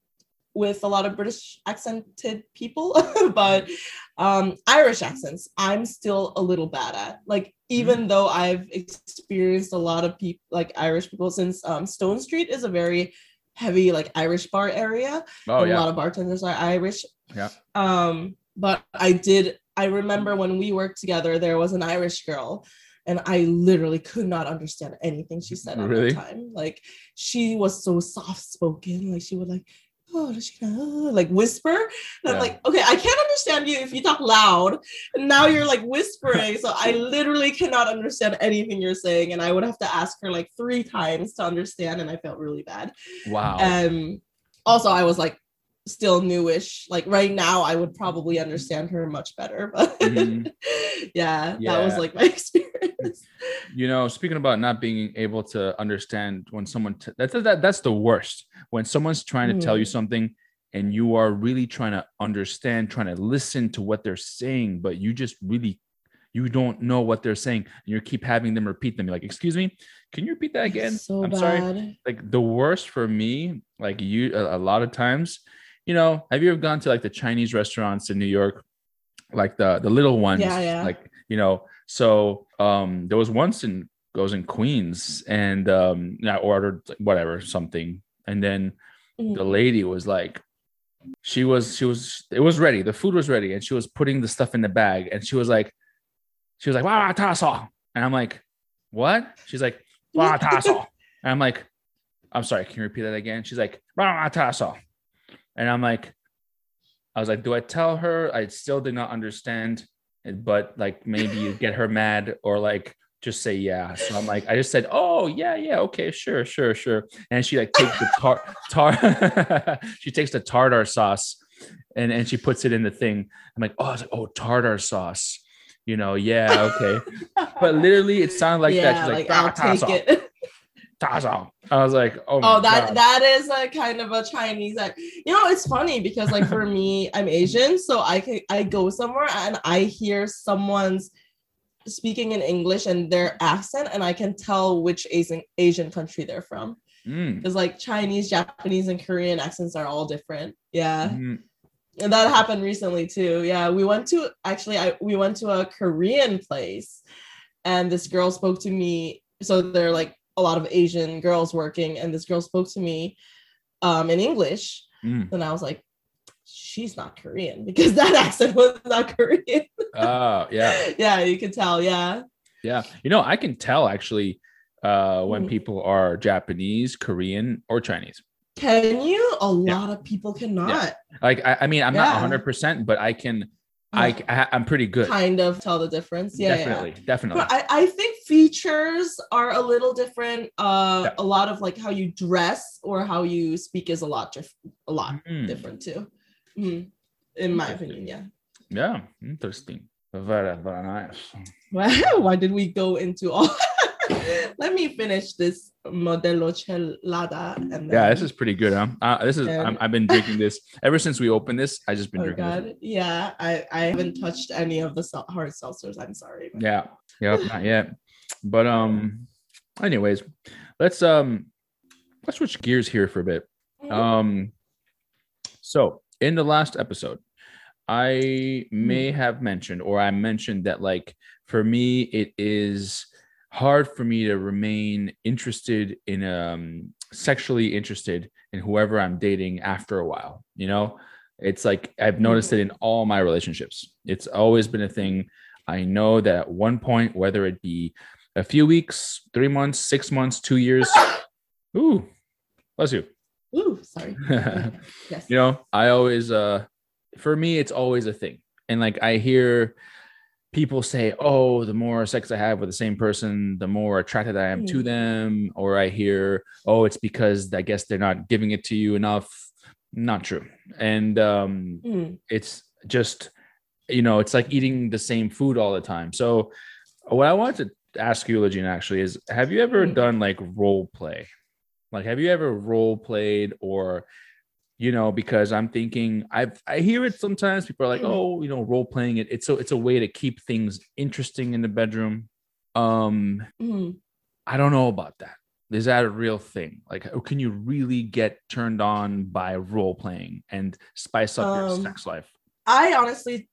with a lot of British accented people, but um, Irish accents I'm still a little bad at. Like even though I've experienced a lot of people, like Irish people, since um, Stone Street is a very heavy like Irish bar area. Oh a lot of bartenders are Irish. Yeah. Um, but I did. I remember when we worked together, there was an Irish girl, and I literally could not understand anything she said at Really? the time. Like she was so soft spoken. Like she would like. Oh, know?" like whisper. And Yeah. I'm like, okay, I can't understand you if you talk loud. And now you're like whispering. so I literally cannot understand anything you're saying. And I would have to ask her like three times to understand. And I felt really bad. wow. Um, also, I was like still newish. Like right now, I would probably understand her much better. But Mhm. yeah, that was like my experience. You know speaking about not being able to understand when someone t- that's that that's the worst when someone's trying to tell you Mm. something and you are really trying to understand trying to listen to what they're saying but you just really you don't know what they're saying and you keep having them repeat them You're like excuse me can you repeat that again So i'm bad. sorry like the worst for me like you a, a lot of times you know have you ever gone to like the chinese restaurants in new york like the the little ones Yeah, yeah. like you know. So um, there was once in goes in Queens, and um, I ordered whatever something, and then the Mhm. lady was like, she was she was it was ready, the food was ready, and she was putting the stuff in the bag, and she was like, she was like, wow, and I'm like, what? She's like, wow, and I'm like, I'm sorry, can you repeat that again? She's like, wow, and I'm like, I was like, do I tell her? I still did not understand, but like maybe you get her mad or like just say yeah. So I'm like, I just said, oh yeah, yeah, okay, sure, sure, sure. And she like takes the tar tar she takes the tartar sauce and and she puts it in the thing. I'm like, oh, like, oh, tartar sauce. You know, yeah, okay. But literally, it sounded like that. She's like, I'll "Ah, take taso, it. Taso." I was like, oh, my Oh, that God. that is a kind of a Chinese. You know, it's funny because like for me, I'm Asian, so I can I go somewhere and I hear someone's speaking in English and their accent, and I can tell which Asian Asian country they're from. Mm, Because like Chinese, Japanese, and Korean accents are all different. Yeah. mm, and that happened recently too yeah we went to actually i we went to a korean place and this girl spoke to me so they're like a lot of asian girls working and this girl spoke to me um in english mm. and i was like she's not korean because that accent was not korean Oh, yeah. yeah you can tell yeah Yeah. You know, I can tell actually uh, when Mhm. people are Japanese, Korean, or Chinese. can you a Yeah. lot of people cannot Like, I, I mean, I'm Yeah. not 100%, but I can, I, I, I'm pretty good. kind of tell the difference yeah yeah. definitely. Definitely. But I, I think features are a little different. Uh, Yeah. a lot of like how you dress or how you speak is a lot diff- a lot Mm, different too. Mhm. In my opinion, yeah. Yeah. Interesting. Very, very nice. Why, why did we go into all? Let me finish this modelo chelada and Yeah, this is pretty good, huh? Uh, this is, I'm, And- I've been drinking this ever since we opened this. I just been Oh drinking this. yeah. I I haven't touched any of the hard seltzers. I'm sorry. but- Yeah. Yep. Not yet. But um, anyways, let's um, let's switch gears here for a bit. Um, so in the last episode, I may have mentioned, or I mentioned that, like, for me, it is hard for me to remain interested in, um, sexually interested in whoever I'm dating after a while. You know, it's like I've noticed it in all my relationships. It's always been a thing. I know that at one point, whether it be a few weeks, three months, six months, two years, ooh, bless you. Ooh, sorry. Yes. you know i always uh for me it's always a thing and like i hear people say oh the more sex i have with the same person the more attracted i am to Mm. them or i hear oh it's because i guess they're not giving it to you enough not true and um Mm. it's just you know it's like eating the same food all the time so what i wanted to ask you Legina, actually is have you ever Mm. done like role play like have you ever role played or you know because i'm thinking i i hear it sometimes people are like Mm. oh you know role playing it it's a it's a way to keep things interesting in the bedroom um Mm. i don't know about that is that a real thing like can you really get turned on by role playing and spice up your Um, sex life I honestly,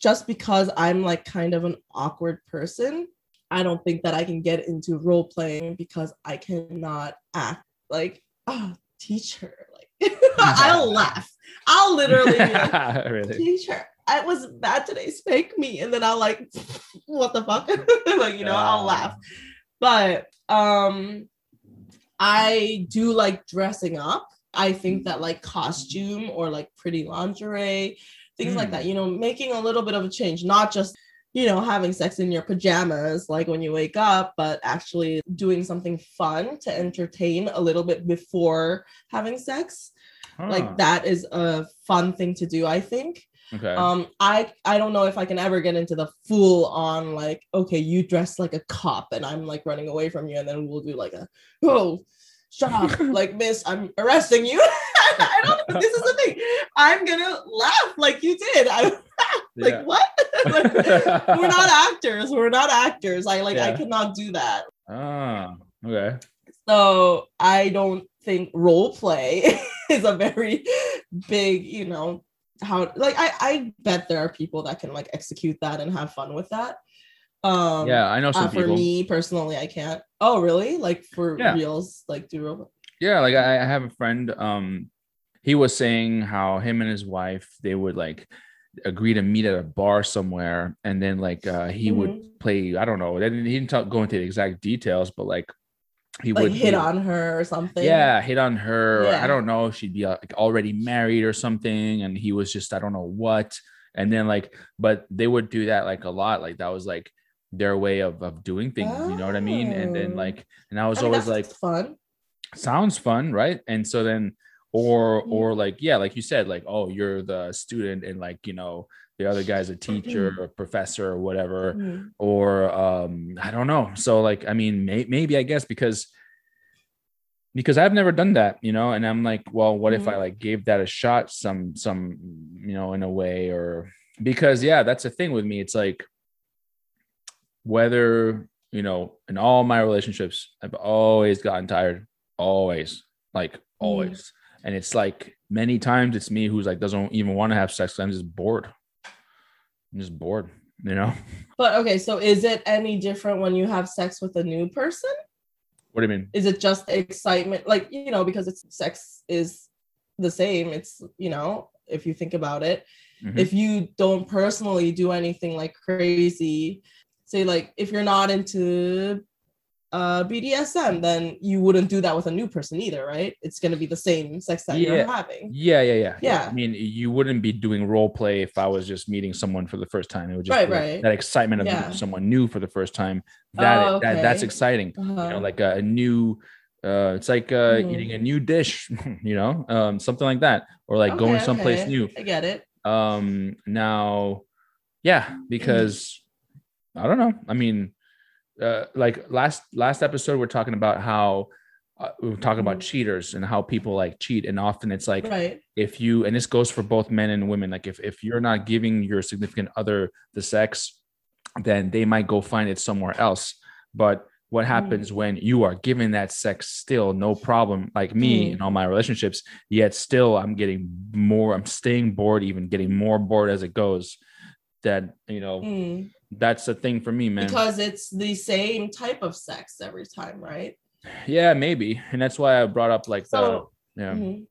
just because I'm like kind of an awkward person, I don't think that I can get into role playing because I cannot act like, oh, teacher. I'll laugh. I'll literally be like, really teacher, I was bad today. Spank me. And then I'll like, what the fuck? like, you know, I'll laugh. But um I do like dressing up. I think that like costume or like pretty lingerie, things like Mm. that, you know, making a little bit of a change, not just, you know, having sex in your pajamas like when you wake up, but actually doing something fun to entertain a little bit before having sex. Huh. Like that is a fun thing to do, I think. Okay. Um i i don't know if i can ever get into the full on like okay you dress like a cop and i'm like running away from you and then we'll do like a oh shut up. Like miss i'm arresting you. I don't know this is the thing. I'm gonna laugh like you did. I like Yeah. what Like, we're not actors we're not actors i like i cannot do that ah okay so i don't think role play is a very big you know how like I, I bet there are people that can like execute that and have fun with that Um, yeah, I know some uh, for people. me personally, I can't. Oh, really? Like for Yeah. reals, like do role. Yeah, like I, I have a friend. Um, he was saying how him and his wife they would like agree to meet at a bar somewhere, and then like uh, he Mm-hmm. would play. I don't know. He didn't talk, go into the exact details, but like he Like would hit he- on her or something. Yeah, hit on her. Yeah. I don't know. She'd be like already married or something, and he was just I don't know what. And then like, but they would do that like a lot. Like that was like their way of of doing things. You know what I mean? And then Oh. like, and I was I mean, always like, fun. sounds fun right and so then or or like yeah like you said like oh you're the student and like you know the other guy's a teacher or professor or whatever. Mhm. or um i don't know. So like i mean may- maybe i guess because because i've never done that you know and i'm like well what if i Mhm. like gave that a shot some some you know in a way or because yeah that's the thing with me. It's like whether you know in all my relationships i've always gotten tired. Always. Like always and it's like many times it's me who's like doesn't even want to have sex i'm just bored i'm just bored you know But okay, so is it any different when you have sex with a new person? what do you mean Is it just excitement? Like, you know, because it's sex is the same. It's, you know, if you think about it, Mhm. if you don't personally do anything like crazy, say like if you're not into uh BDSM, then you wouldn't do that with a new person either, right? It's gonna be the same sex that you're having. yeah yeah yeah Yeah. i mean you wouldn't be doing role play if i was just meeting someone for the first time it would just Right, be right. that excitement of Yeah. someone new for the first time that, Oh, that that's okay. exciting you know Uh-huh. like a, new uh it's like uh Mhm. eating a new dish you know um something like that or like going someplace okay. new I get it. um now yeah because i don't know i mean uh like last last episode we're talking about how uh, we were talking about Mhm. cheaters and how people like cheat and often it's like Right. if you and this goes for both men and women like if, if you're not giving your significant other the sex then they might go find it somewhere else but what happens when you are giving that sex still no problem like me Mm. in all my relationships yet still i'm getting more i'm staying bored even getting more bored as it goes that you know Mm. That's the thing for me man Because it's the same type of sex every time, right? yeah maybe and that's why i brought up like So the yeah mhm.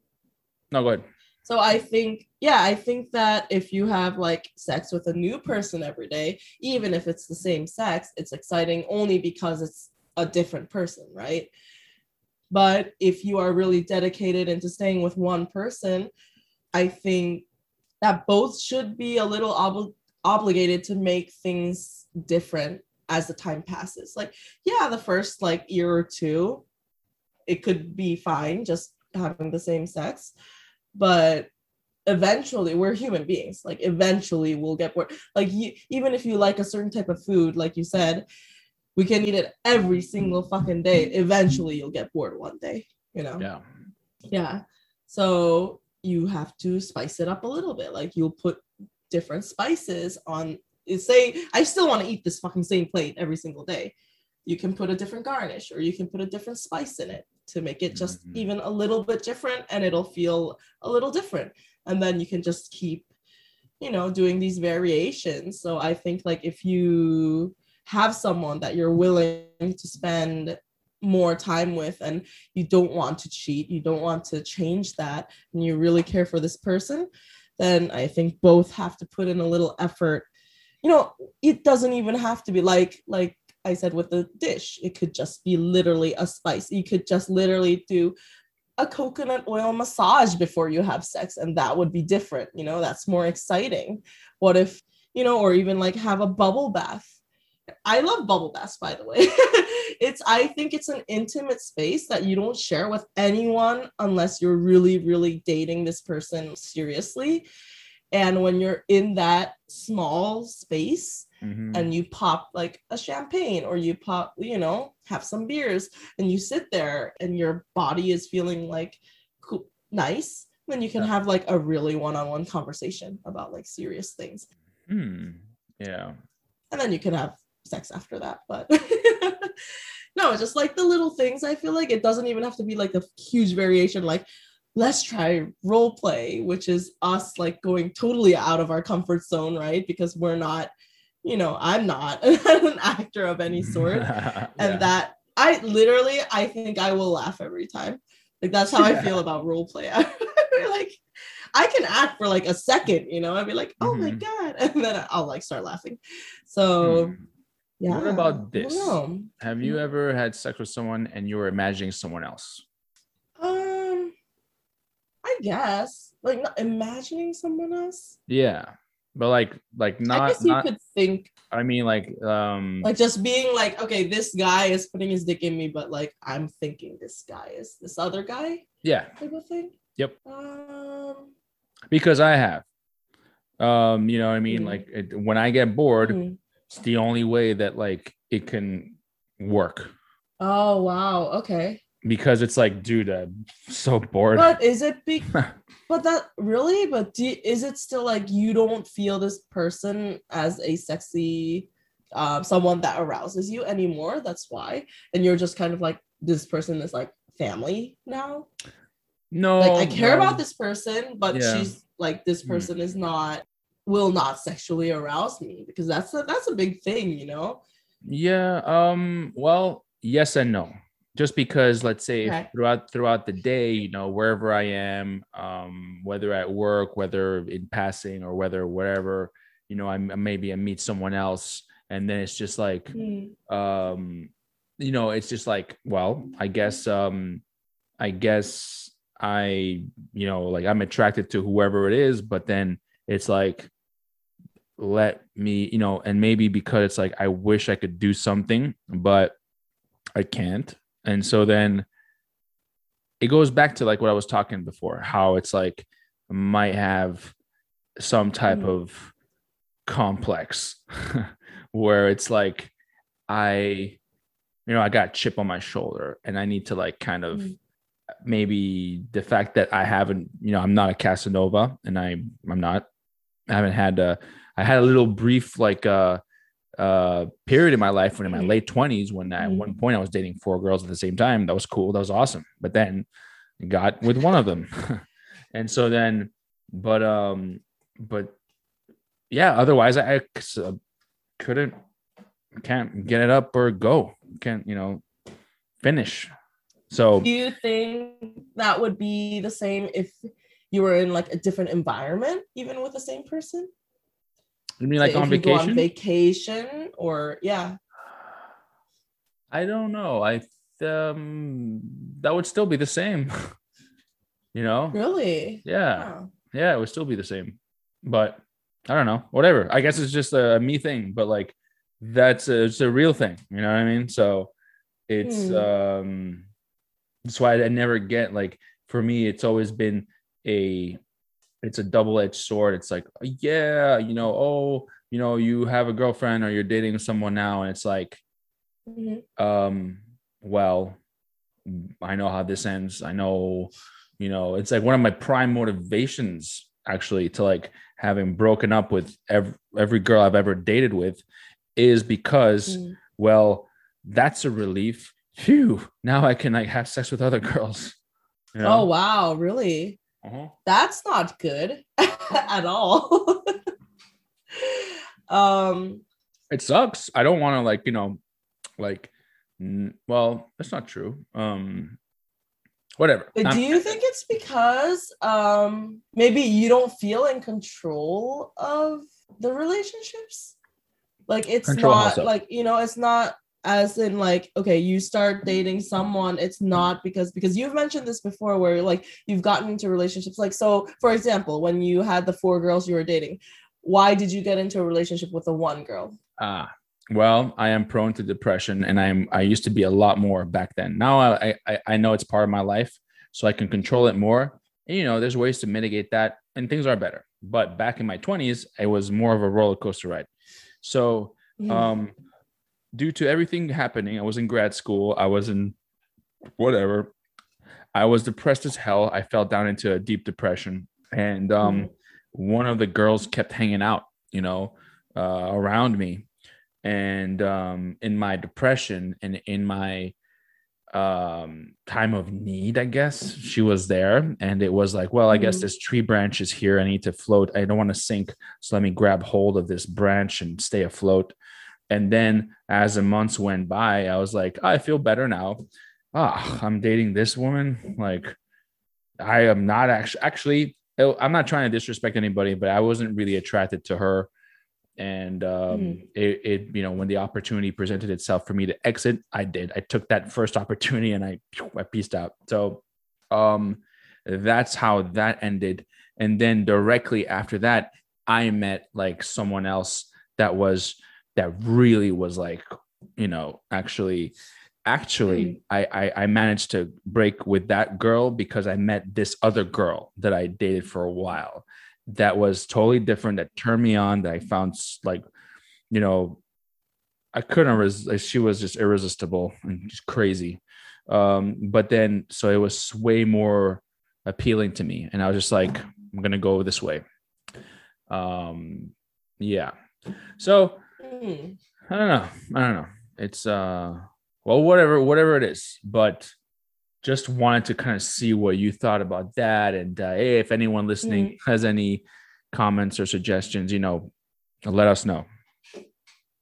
no go ahead So I think, yeah, I think that if you have like sex with a new person every day, even if it's the same sex, it's exciting only because it's a different person, right? But if you are really dedicated into staying with one person, I think that both should be a little obli- obligated to make things different as the time passes. Like, yeah, the first like year or two, it could be fine just having the same sex but eventually we're human beings. Like eventually we'll get bored. Like you, even if you like a certain type of food like you said we can eat it every single fucking day. Eventually you'll get bored one day you know? Yeah. Yeah. So you have to spice it up a little bit. Like you'll put different spices on say i still want to eat this fucking same plate every single day. You can put a different garnish or you can put a different spice in it to make it just Mhm. even a little bit different and it'll feel a little different. And then you can just keep you know doing these variations. So i think like if you have someone that you're willing to spend more time with and you don't want to cheat you don't want to change that and you really care for this person then i think both have to put in a little effort. You know it doesn't even have to be like like i said with the dish. It could just be literally a spice. You could just literally do a coconut oil massage before you have sex and that would be different. You know that's more exciting. What if you know or even like have a bubble bath i love bubble baths by the way it's i think it's an intimate space that you don't share with anyone unless you're really really dating this person seriously and when you're in that small space Mhm. and you pop like a champagne or you pop you know have some beers and you sit there and your body is feeling like cool, nice then you can Yeah. have like a really one-on-one conversation about like serious things Hmm. yeah and then you can have sex after that but no just like the little things i feel like it doesn't even have to be like a huge variation like let's try role play which is us like going totally out of our comfort zone right because we're not you know, I'm not an actor of any sort. Yeah. And that I literally I think I will laugh every time. Like that's how I feel about role play. Like I can act for like a second, you know. I'd be like, oh my Mhm. god, and then I'll like start laughing. So Hmm. Yeah. What about this? Have you ever had sex with someone and you were imagining someone else? Um, I guess like not imagining someone else. Yeah. But like like not. I guess you not could think I mean like um like just being like, okay, this guy is putting his dick in me, but like I'm thinking this guy is this other guy yeah, type of thing. Yep. Um. because I have. Um, you know what I mean? Mhm. Like it, when I get bored, hmm. It's the only way that like it can work. Oh wow. Okay. Because it's like, dude, I'm so bored. But is it be? but that really? But do, is it still like you don't feel this person as a sexy, um, someone that arouses you anymore? That's why, and you're just kind of like this person is like family now. no, like I care no. about this person, but Yeah. she's like this Hmm. person is not will not sexually arouse me because that's a that's a big thing, you know. Yeah. Um. Well, yes and no. Just because, let's say, Okay. throughout throughout the day, you know, wherever I am, um, whether at work, whether in passing, or whether whatever, you know, I'm maybe I meet someone else, and then it's just like, um, you know, it's just like, well, I guess, um, I guess I, you know, like I'm attracted to whoever it is, but then it's like, let me, you know, and maybe because it's like I wish I could do something, but I can't. And so then it goes back to like what I was talking before, how it's like might have some type Mhm. of complex where it's like I, you know, I got a chip on my shoulder and I need to like kind of Mhm. maybe the fact that I haven't, you know, I'm not a Casanova and I I'm not I haven't had a I had a little brief like uh uh period in my life when in my Mhm. late 20s when at Mhm. one point I was dating four girls at the same time. That was cool. That was awesome. But then got with one of them. and so then but um but yeah, otherwise I, uh, couldn't can't get it up or go. Can't, you know, finish. So Do you think that would be the same if you were in like a different environment, even with the same person? You mean like Say on if you go vacation? on vacation, or yeah, I don't know. I um that would still be the same. you know? really? Yeah. Yeah, it would still be the same. But I don't know. Whatever. I guess it's just a me thing, but like that's a, it's a real thing. You know what I mean? So it's Hmm. um that's why I never get like for me it's always been a it's a double-edged sword. It's like, yeah, you know, oh, you know, you have a girlfriend or you're dating someone now, and it's like Mhm. um well i know how this ends i know you know it's like one of my prime motivations actually to like having broken up with every, every girl i've ever dated with is because Mm. well that's a relief phew now i can like have sex with other girls you know? Oh wow, really? Uh-huh. That's not good at all. um, it sucks i don't want to like you know like n- well that's not true um whatever I'm- do you think it's because um maybe you don't feel in control of the relationships? Like it's Control not like you know, it's not as in like okay, you start dating someone, it's not because because you've mentioned this before where like you've gotten into relationships. Like so, for example, when you had the four girls you were dating, why did you get into a relationship with the one girl? Ah, well, I am prone to depression, and I'm I used to be a lot more back then. Now I I, I know it's part of my life, so I can control it more. And, you know, there's ways to mitigate that, and things are better. But back in my 20s, it was more of a roller coaster ride. So, Mhm. um, due to everything happening, I was in grad school. I was in whatever. I was depressed as hell. I fell down into a deep depression, and um, Mhm. one of the girls kept hanging out, you know, uh, around me. And um, in my depression and in my um time of need i guess she was there and it was like well i guess Mhm. this tree branch is here i need to float i don't want to sink so let me grab hold of this branch and stay afloat and then as the months went by i was like i feel better now. Ah i'm dating this woman. Like i am not actually actually i'm not trying to disrespect anybody but i wasn't really attracted to her. And um Mhm. it, it you know when the opportunity presented itself for me to exit i did. I took that first opportunity and i i pieced out. So um that's how that ended. And then directly after that i met like someone else that was that really was like you know actually actually I, I i managed to break with that girl because i met this other girl that i dated for a while that was totally different that turned me on that i found like you know i couldn't res- like, she was just irresistible and just crazy. Um but then so it was way more appealing to me and i was just like i'm gonna go this way. Um yeah. So Mm. I don't know. I don't know. It's uh well whatever whatever it is, but just wanted to kind of see what you thought about that and uh, hey, if anyone listening has any comments or suggestions, you know, let us know.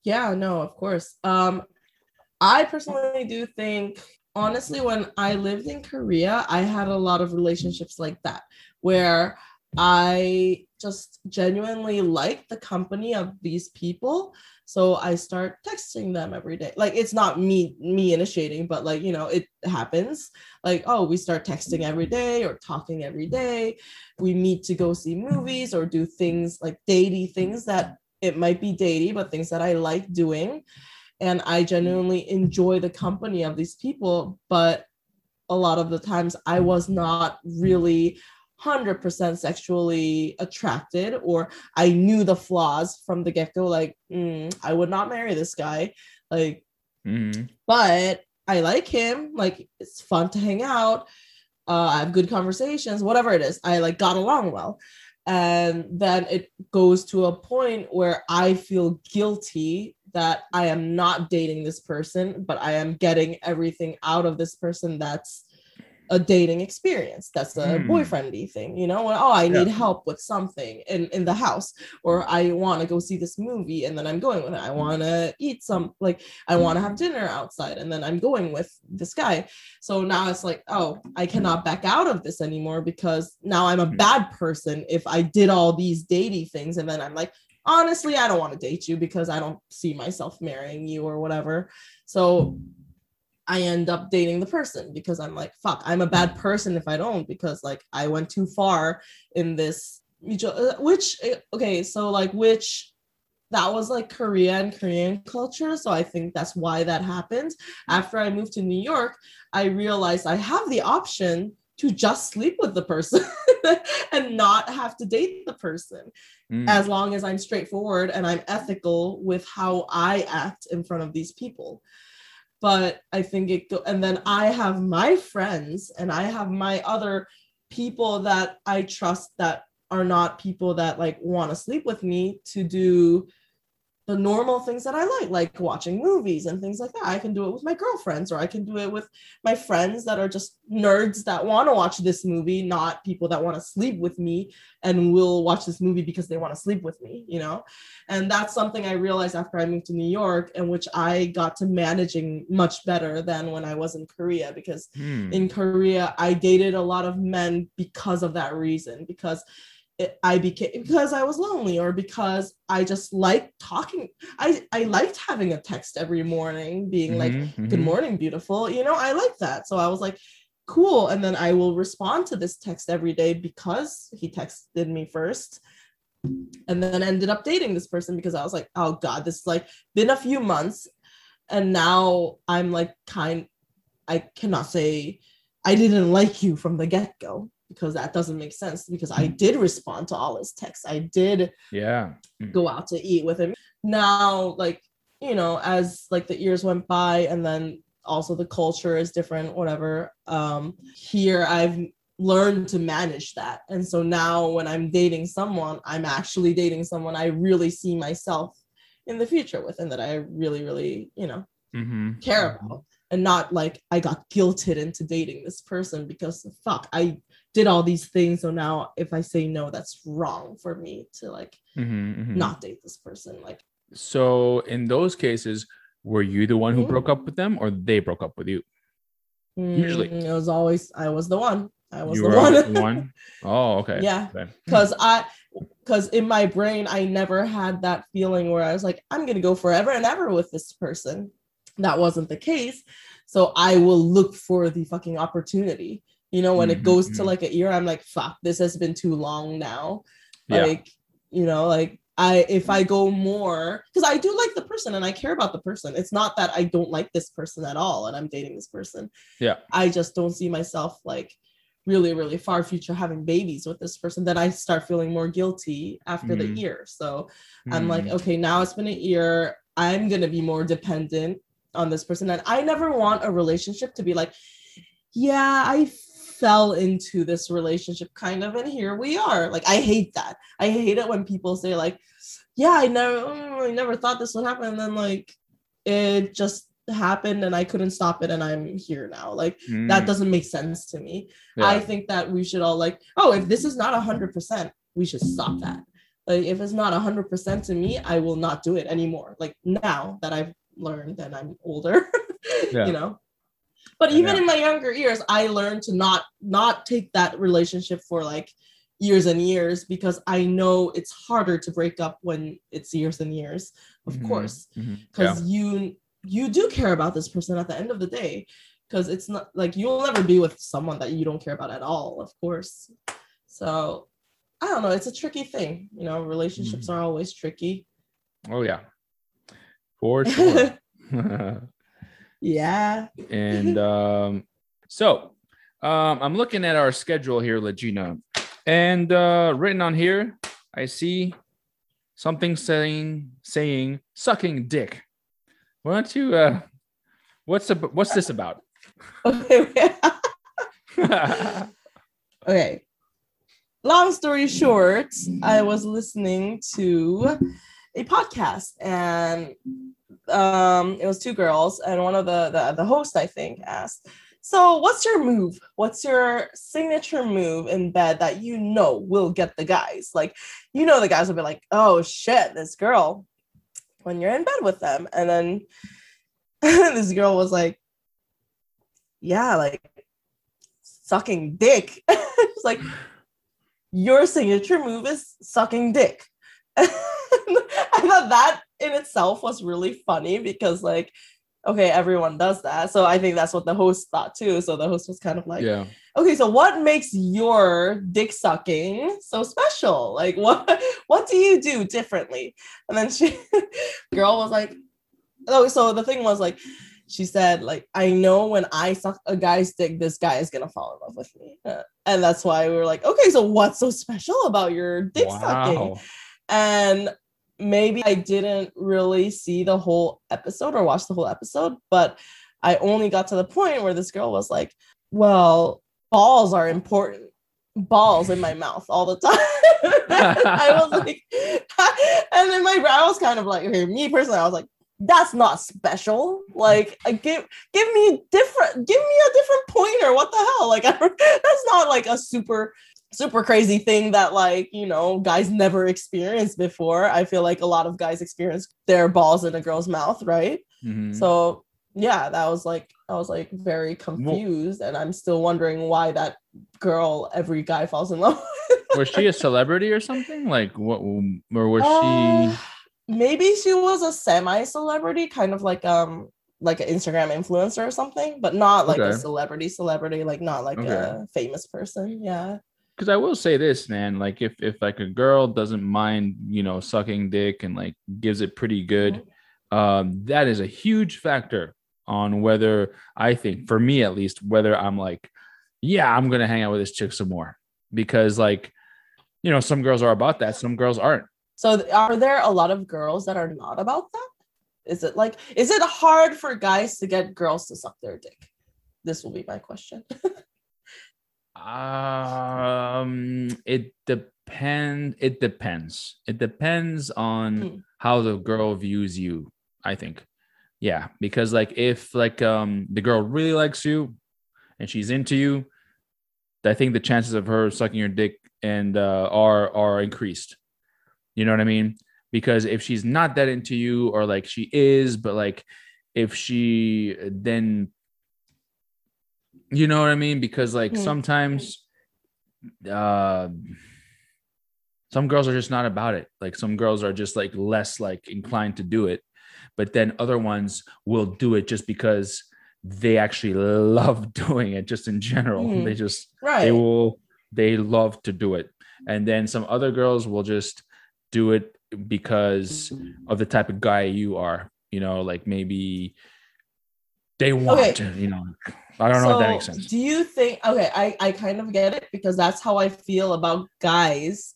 Yeah, no, of course. Um, I personally do think, honestly, when I lived in Korea, I had a lot of relationships like that where I just genuinely like the company of these people. So I start texting them every day. Like it's not me me initiating, but like you know, it happens. Like, oh, we start texting every day or talking every day. We meet to go see movies or do things like datey things that it might be datey, but things that I like doing. And I genuinely enjoy the company of these people. But a lot of the times I was not really 100% sexually attracted, or I knew the flaws from the get go. Like, mm, I would not marry this guy. Like, Mhm. but I like him. Like, it's fun to hang out. Uh, I have good conversations, whatever it is. I like got along well. And then it goes to a point where I feel guilty that I am not dating this person, but I am getting everything out of this person that's a dating experience. That's a Hmm. boyfriendy thing, you know? Oh, I need Yeah. help with something in, in the house, or I want to go see this movie and then I'm going with it. I want to eat some, like, I want to have dinner outside and then I'm going with this guy. So now it's like, oh, I cannot back out of this anymore because now I'm a Hmm. bad person if I did all these dating things and then I'm like, honestly, I don't want to date you because I don't see myself marrying you or whatever. So I end up dating the person because I'm like, fuck, I'm a bad person if I don't because like I went too far in this mutual, uh, which uh, okay, so like which that was like Korea and Korean culture. So I think that's why that happened. After I moved to New York, I realized I have the option to just sleep with the person and not have to date the person Mm. as long as I'm straightforward and I'm ethical with how I act in front of these people. But I think it go, and then I have my friends and I have my other people that I trust that are not people that like want to sleep with me to do the normal things that I like, like watching movies and things like that. I can do it with my girlfriends or I can do it with my friends that are just nerds that want to watch this movie, not people that want to sleep with me and will watch this movie because they want to sleep with me, you know? And that's something I realized after I moved to New York and which I got to managing much better than when I was in Korea because Hmm. in Korea, I dated a lot of men because of that reason, because it, I became because I was lonely or because I just liked talking. I I liked having a text every morning, being like, Mhm, "Good morning, beautiful." You know, I like that. So I was like, "Cool," and then I will respond to this text every day because he texted me first. And then ended up dating this person because I was like, oh God, this is like been a few months. And now I'm like kind I cannot say I didn't like you from the get-go because that doesn't make sense because I did respond to all his texts. I did Yeah. go out to eat with him. Now, like, you know, as like the years went by and then also the culture is different, whatever. Um, here I've learned to manage that. And so now when I'm dating someone, I'm actually dating someone I really see myself in the future with and that I really, really, you know, Mhm. care about. and not like I got guilted into dating this person because fuck, I did all these things. So now if I say no, that's wrong for me to like Mhm, mhm. not date this person. Like So in those cases, were you the one who Mhm. broke up with them, or they broke up with you? Usually. mm, it was always I was the one. I was you the one. one. Oh, okay. Yeah. Because I because in my brain I never had that feeling where I was like I'm gonna go forever and ever with this person. That wasn't the case. So I will look for the fucking opportunity. You know, when it goes to Mhm. like a year, I'm like, fuck, this has been too long now. Yeah. Like, you know, like I if I go more because I do like the person and I care about the person. It's not that I don't like this person at all and I'm dating this person. Yeah. I just don't see myself like really, really far future having babies with this person. Then I start feeling more guilty after Mhm. the year. So I'm like, Mm, okay, now it's been a year. I'm gonna be more dependent on this person. And I never want a relationship to be like, yeah, I fell into this relationship kind of, and here we are. Like, I hate that. I hate it when people say, like, yeah, I never mm, I never thought this would happen. And then like it just happened and I couldn't stop it and I'm here now. Like that mm, doesn't make sense to me. yeah. I think that we should all like, oh, if this is not a hundred percent, we should stop that. Like if it's not a hundred percent to me, I will not do it anymore. Like now that I've learned and I'm older, Yeah. you know. But even Yeah. in my younger years, I learned to not not take that relationship for like years and years because I know it's harder to break up when it's years and years, of Mhm, course mhm. Yeah. because you you do care about this person at the end of the day because it's not like you'll never be with someone that you don't care about at all of course so i don't know it's a tricky thing you know relationships Mhm. are always tricky Oh yeah. For sure. yeah and um, so um, I'm looking at our schedule here, Legina, and uh, written on here, I see something saying saying sucking dick. Why don't you? Uh, what's the, what's this about? okay okay long story short i was listening to a podcast and um it was two girls and one of the the, the host i think asked so what's your move? What's your signature move in bed that you know will get the guys? Like you know the guys will be like oh shit this girl when you're in bed with them. And then this girl was like yeah like sucking dick. It's like your signature move is sucking dick i thought that in itself was really funny because like okay everyone does that. So i think that's what the host thought too. So the host was kind of like yeah. okay so what makes your dick sucking so special? Like what what do you do differently? And then she girl was like oh so the thing was like she said like i know when i suck a guy's dick this guy is gonna fall in love with me. Uh, and that's why we were like okay so what's so special about your dick sucking? Wow. And maybe I didn't really see the whole episode or watch the whole episode, but I only got to the point where this girl was like, Well, balls are important. Balls in my mouth all the time. I was like, and then my brow was kind of like, okay, me personally, I was like, that's not special. Like, uh, give give me different, give me a different pointer. What the hell? Like, I, that's not like a super super crazy thing that like you know guys never experienced before i feel like a lot of guys experience their balls in a girl's mouth right Mhm. so yeah that was like i was like very confused and i'm still wondering why that girl every guy falls in love with. was she a celebrity or something? Like what? Or was Uh, she? maybe she was a semi celebrity kind of like um like an instagram influencer or something but not like a celebrity celebrity like not like Okay. a famous person yeah because I will say this, man. Like if if like a girl doesn't mind, you know, sucking dick and like gives it pretty good, um, that is a huge factor on whether I think, for me at least, whether I'm like, yeah, I'm gonna hang out with this chick some more. Because like, you know, some girls are about that, some girls aren't. So are there a lot of girls that are not about that? Is it like is it hard for guys to get girls to suck their dick? This will be my question. Um, it depend. It depends. It depends on Hmm. how the girl views you. I think, Yeah, because like if like um the girl really likes you and she's into you, I think the chances of her sucking your dick and uh, are are increased. You know what I mean? Because if she's not that into you, or like she is, but like if she then, you know what I mean? Because like Hmm. sometimes, uh, some girls are just not about it. Like some girls are just like less like inclined to do it, but then other ones will do it just because they actually love doing it. Just in general, Hmm. they just Right. they will they love to do it and then some other girls will just do it because of the type of guy you are you know like maybe they want Okay. to you know i don't know if that makes So, sense Do you think okay, I, I kind of get it because that's how I feel about guys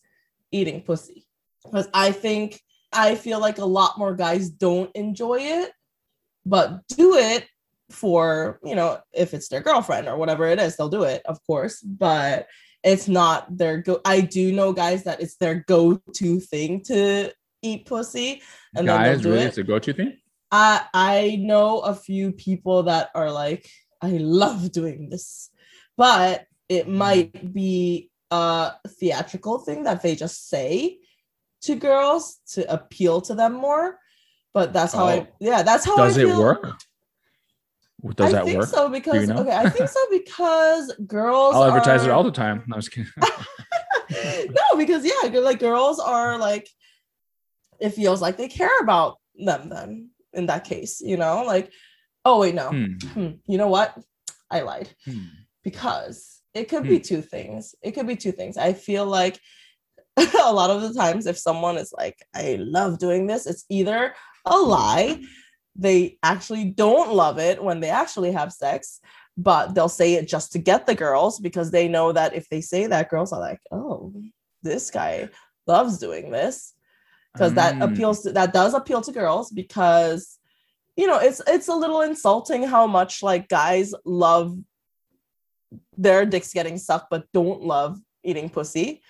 eating pussy. Because I think I feel like a lot more guys don't enjoy it, but do it for, you know, if it's their girlfriend or whatever it is, they'll do it, of course. But it's not their go. I do know guys that it's their go-to thing to eat pussy. And guys really it. it's a go-to thing I I know a few people that are like, I love doing this, but it mm-hmm. might be a theatrical thing that they just say to girls to appeal to them more. But that's how I Oh. yeah, that's how does I it feel. work does I that think work so because know? okay, I think so because girls i'll advertise it all the time no, i was kidding no, because yeah, like girls are like, it feels like they care about them. Then in that case, you know, like, oh wait, no, Hmm, Hmm, you know what? I lied hmm. because it could Hmm. be two things. It could be two things. I feel like a lot of the times, if someone is like, I love doing this, it's either a lie, they actually don't love it when they actually have sex, but they'll say it just to get the girls because they know that if they say that, girls are like, oh, this guy loves doing this because that Mm. appeals to that does appeal to girls because you know it's it's a little insulting how much like guys love their dicks getting sucked but don't love eating pussy.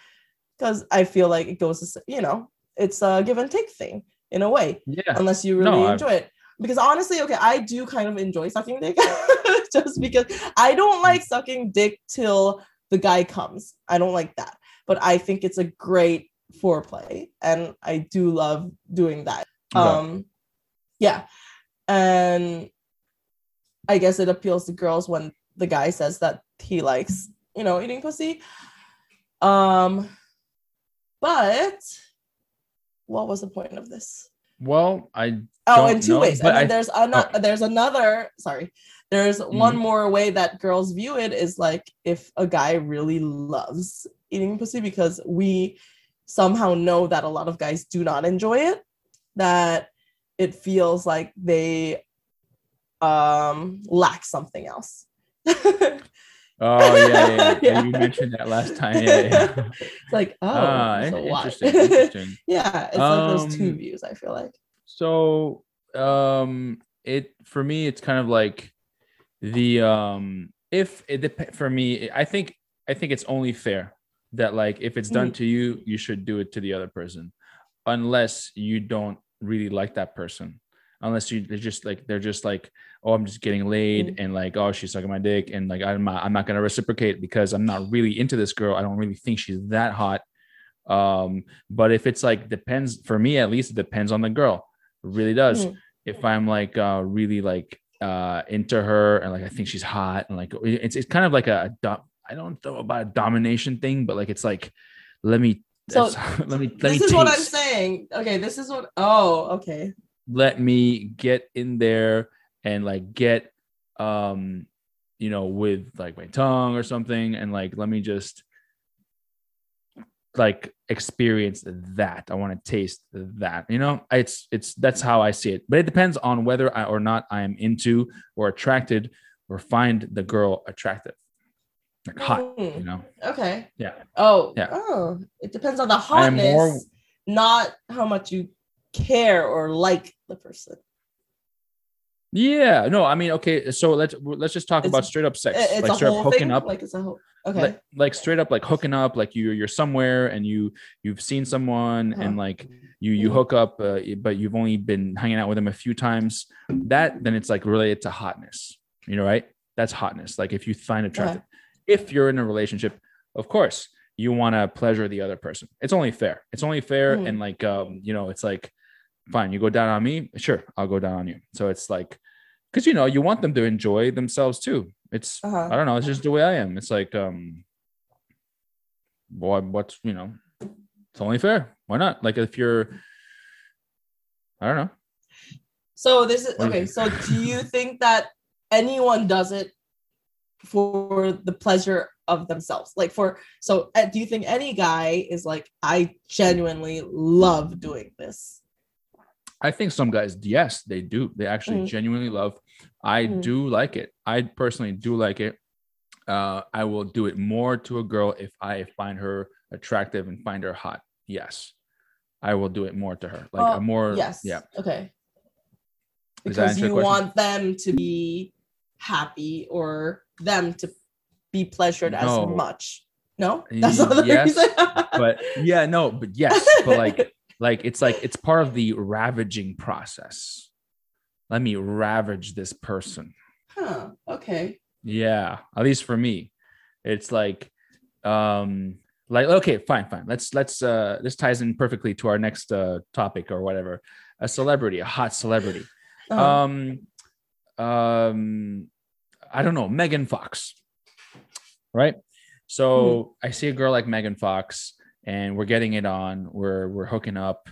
Because i feel like it goes you know it's a give and take thing in a way yeah. unless you really No, enjoy it. Because honestly okay i do kind of enjoy sucking dick just because i don't like sucking dick till the guy comes. I don't like that. But i think it's a great foreplay and i do love doing that. Okay. um yeah and i guess it appeals to girls when the guy says that he likes you know eating pussy um but what was the point of this well i oh in two know, ways but and then I- there's another oh. there's another sorry there's one Mhm. more way that girls view it is like if a guy really loves eating pussy because we somehow know that a lot of guys do not enjoy it that it feels like they um lack something else. Oh yeah, yeah, yeah. Yeah. you mentioned that last time. Yeah, it's like oh ah, so in- interesting interesting. Yeah it's like those two Um, views i feel like. So um it for me it's kind of like the um if it dep- for me I think I think it's only fair that like if it's done to you you should do it to the other person. Unless you don't really like that person unless you they're just like they're just like oh I'm just getting laid and like oh she's sucking my dick and like I'm not, I'm not going to reciprocate because I'm not really into this girl. I don't really think she's that hot. Um but if it's like depends for me at least it depends on the girl. It really does. Mhm. if i'm like uh really like uh into her and like i think she's hot and like it's, it's kind of like a, i don't know about a domination thing but like it's like let me So, let me let this me is what i'm saying. Okay this is what oh okay. Let me get in there and like get um you know with like my tongue or something and like let me just like experience that. I want to taste that you know? It's it's that's how i see it. But it depends on whether I, or not i am into or attracted or find the girl attractive like hot you Hmm, know okay yeah oh Yeah. oh it depends on the hotness more- not how much you care or like the person Yeah, no, I mean, okay, so let's let's just talk It's- about straight up sex, It's like a straight up hooking thing. up, Like it's a whole. Okay. like, like straight up like hooking up, like you you're somewhere and you you've seen someone and Uh-huh. like you you Mhm. hook up, uh, but you've only been hanging out with them a few times. That then it's like related to hotness, you know, right? That's hotness. Like if you find attractive, if you're in a relationship, of course you want to pleasure the other person. It's only fair. It's only fair, Mhm. and like um, you know, it's like fine. You go down on me, sure, I'll go down on you. So it's like because you know you want them to enjoy themselves too. It's Uh-huh. I don't know. It's just the way I am. It's like um, boy, what's you know, it's only fair. Why not? Like if you're, I don't know. So this is What do you okay. So do you think that anyone does it for the pleasure of themselves? Like for so uh, do you think any guy is like I genuinely love doing this? I think some guys, yes, they do. They actually Mhm. genuinely love. I Mhm. do like it. I personally do like it. Uh, I will do it more to a girl if I find her attractive and find her hot. Yes, I will do it more to her. Like Uh, a more, yes. yeah. Okay. Because you want them to be happy or them to be pleasured No. as much. No, that's not the Yes, reason. But yeah, no, but yes, but like, like it's like it's part of the ravaging process. Let me ravage this person. huh, okay. Yeah, at least for me, it's like, um, like okay, fine, fine. Let's let's uh, this ties in perfectly to our next uh topic or whatever. A celebrity, a hot celebrity. Uh-huh. Um, um, I don't know, Megan Fox, right? So I see a girl like Megan Fox, and we're getting it on. We're we're hooking up.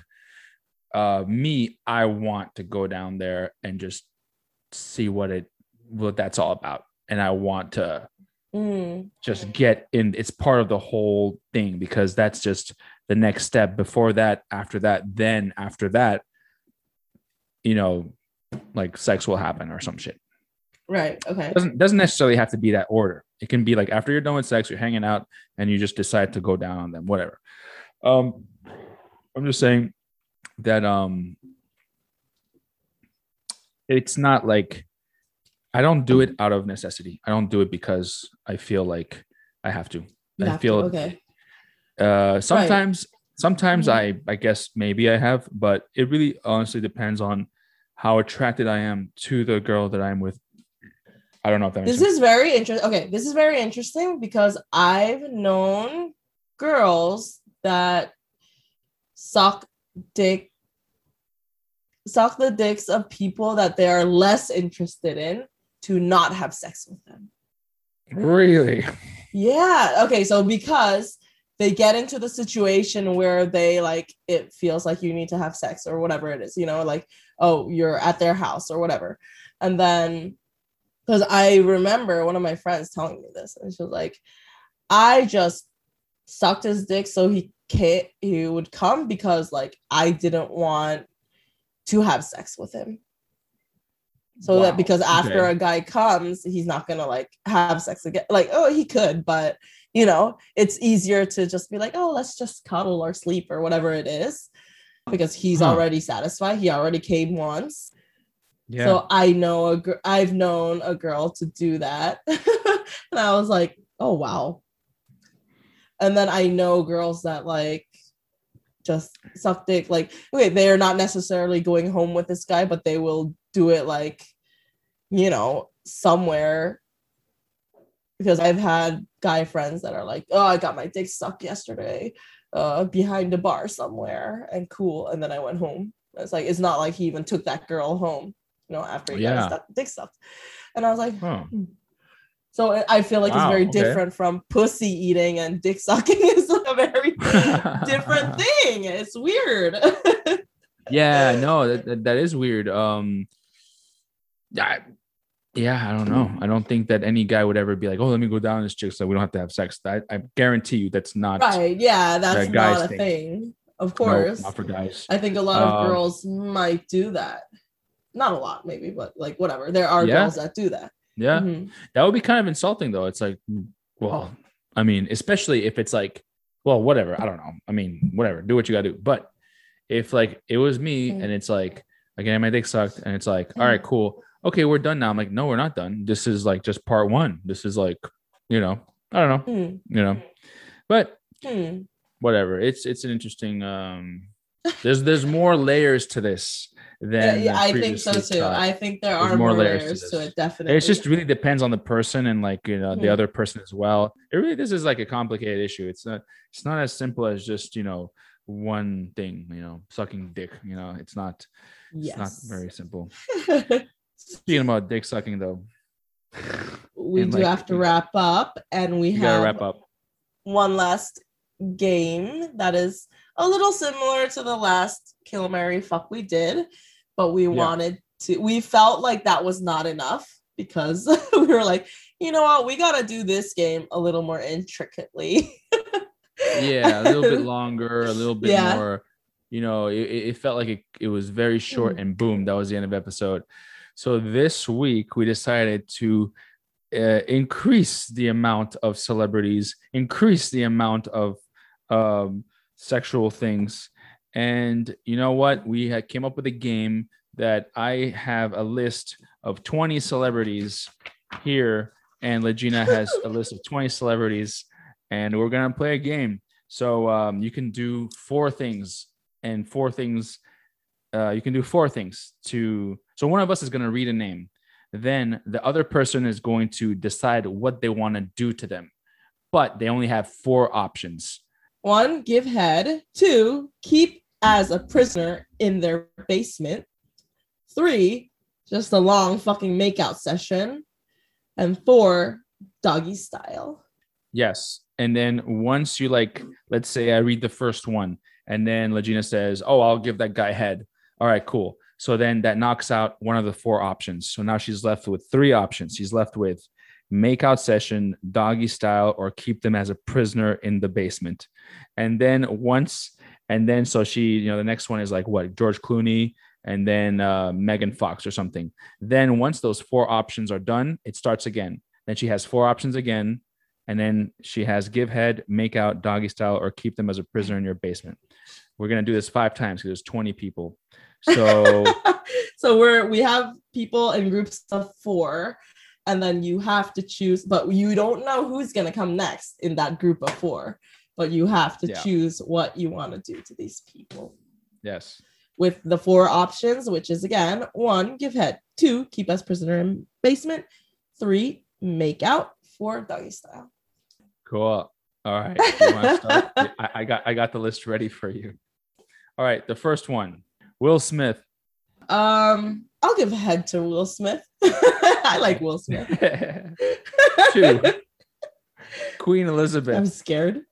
Uh, me, I want to go down there and just see what it what that's all about, and I want to Mm, just get in. It's part of the whole thing because that's just the next step. Before that, after that, then after that, you know, like sex will happen or some shit. Right. Okay. doesn't doesn't necessarily have to be that order. It can be like after you're done with sex, you're hanging out, and you just decide to go down on them, whatever. Um, I'm just saying that um, it's not like I don't do it out of necessity. I don't do it because I feel like I have to. You I have to, feel okay. uh, sometimes, sometimes Mhm. I, I guess maybe I have, but it really honestly depends on how attracted I am to the girl that I'm with. I don't know if that This sense. is very interesting. Okay, this is very interesting because I've known girls that suck dick suck the dicks of people that they are less interested in to not have sex with them. really. Yeah. Okay. So because they get into the situation where they like it feels like you need to have sex or whatever it is, you know, like oh you're at their house or whatever, and then because I remember one of my friends telling me this, and she was like, I just sucked his dick so he can't he would come because like I didn't want to have sex with him. So Wow, that because after okay. a guy comes he's not gonna like have sex again. Like oh he could but you know it's easier to just be like oh let's just cuddle or sleep or whatever it is because he's Huh. already satisfied. He already came once Yeah. so i know a gr- i've known a girl to do that. And i was like oh wow. And then i know girls that like just suck dick like okay they're not necessarily going home with this guy but they will do it like you know somewhere. Because i've had guy friends that are like oh i got my dick sucked yesterday uh behind a bar somewhere and cool. And then i went home. It's like it's not like he even took that girl home you know after he got Yeah. his dick sucked and i was like Huh. so I- I feel like Wow, it's very okay. different from pussy eating and dick sucking is a very different thing. It's weird. yeah, no, that, that, is weird. Um, yeah, yeah, I don't know. I don't think that any guy would ever be like, "Oh, let me go down this chick so we don't have to have sex." I, I guarantee you, that's not right. Yeah, that's That not a thing. thing. Of no, course. not for guys. I think a lot of Um, girls might do that. Not a lot, maybe, but like whatever. There are Yeah. girls that do that. Yeah, Mhm. that would be kind of insulting, though. It's like, well, I mean, especially if it's like, well, whatever. I don't know. I mean, whatever. Do what you gotta do. But if like it was me Mm. and it's like, again, my dick sucked, and it's like, all right, cool. okay, we're done now. I'm like, no, we're not done. This is like just part one. This is like, you know, I don't know, Hmm. you know, but Hmm. whatever. It's it's an interesting. um There's there's more layers to this than yeah, I think so too. thought. I think there There's are more more, layers layers, to to, it. Definitely. It just really depends on the person and like you know the Hmm. other person as well. It really this is like a complicated issue. It's not it's not as simple as just you know one thing. You know, sucking dick. You know, it's not yes. it's not very simple. Speaking about dick sucking though, we and, do like, have to wrap up, and we we have gotta wrap up. one last game that is a little similar to the last Kill Marry Fuck we did, but we wanted to. We felt like that was not enough because we were like, you know what, we gotta do this game a little more intricately. yeah, a little bit longer, a little bit Yeah. more. You know, it, it felt like it, it was very short, Mhm. and boom, that was the end of episode. So this week we decided to uh, increase the amount of celebrities, increase the amount of um, sexual things, and you know what? We had came up with a game that I have a list of 20 celebrities here, and Legina has a list of 20 celebrities and we're gonna play a game. So um, you can do four things, and four things. Uh, you can do four things to. So one of us is gonna read a name, then the other person is going to decide what they want to do to them, but they only have four options. One, give head. Two, keep as a prisoner in their basement. Three, just a long fucking makeout session. And four, doggy style. Yes, and then once you like, let's say I read the first one, and then Legina says, "Oh, I'll give that guy head." All right, cool. So then that knocks out one of the four options. So now she's left with three options. She's left with makeout session, doggy style, or keep them as a prisoner in the basement. And then once, and then so she, you know, the next one is like what George Clooney, and then uh, Megan Fox or something. Then once those four options are done, it starts again. Then she has four options again, and then she has give head, make out, doggy style, or keep them as a prisoner in your basement. We're gonna do this five times because there's 20 people. So so we're we have people in groups of four, and then you have to choose, but you don't know who's gonna come next in that group of four. But you have to Yeah. choose what you want to do to these people. yes, with the four options, which is again one, give head, two, keep us prisoner in basement, three, make out, four, doggy style. cool. All right, you wanna start? I, I got I got the list ready for you. All right, the first one, Will Smith. Um, I'll give head to Will Smith. I like Will Smith. Two, Queen Elizabeth. I'm scared.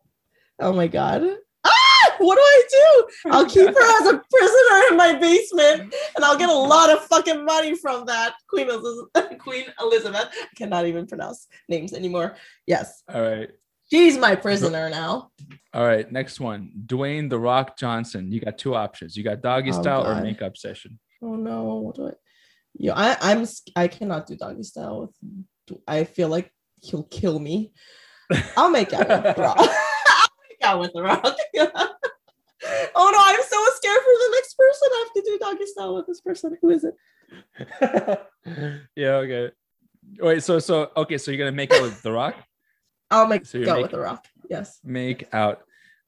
Oh my god. Ah! What do I do? I'll keep her as a prisoner in my basement, and I'll get a lot of fucking money from that. Queen Elizabeth. Queen Elizabeth. I cannot even pronounce names anymore. Yes, All right. she's my prisoner now. All right, next one. Dwayne the Rock Johnson. You got two options. You got doggy Oh, style or makeup session. Oh no, what do I? Yeah, I, I'm. I cannot do doggy style with. I feel like he'll kill me. I'll make out with the rock. I'll make out with the rock. oh no, I'm so scared for the next person. I have to do doggy style with this person. Who is it? yeah, okay. Wait, so so okay, so you're gonna make out with the rock? I'll make So out with the rock. Yes. Make out.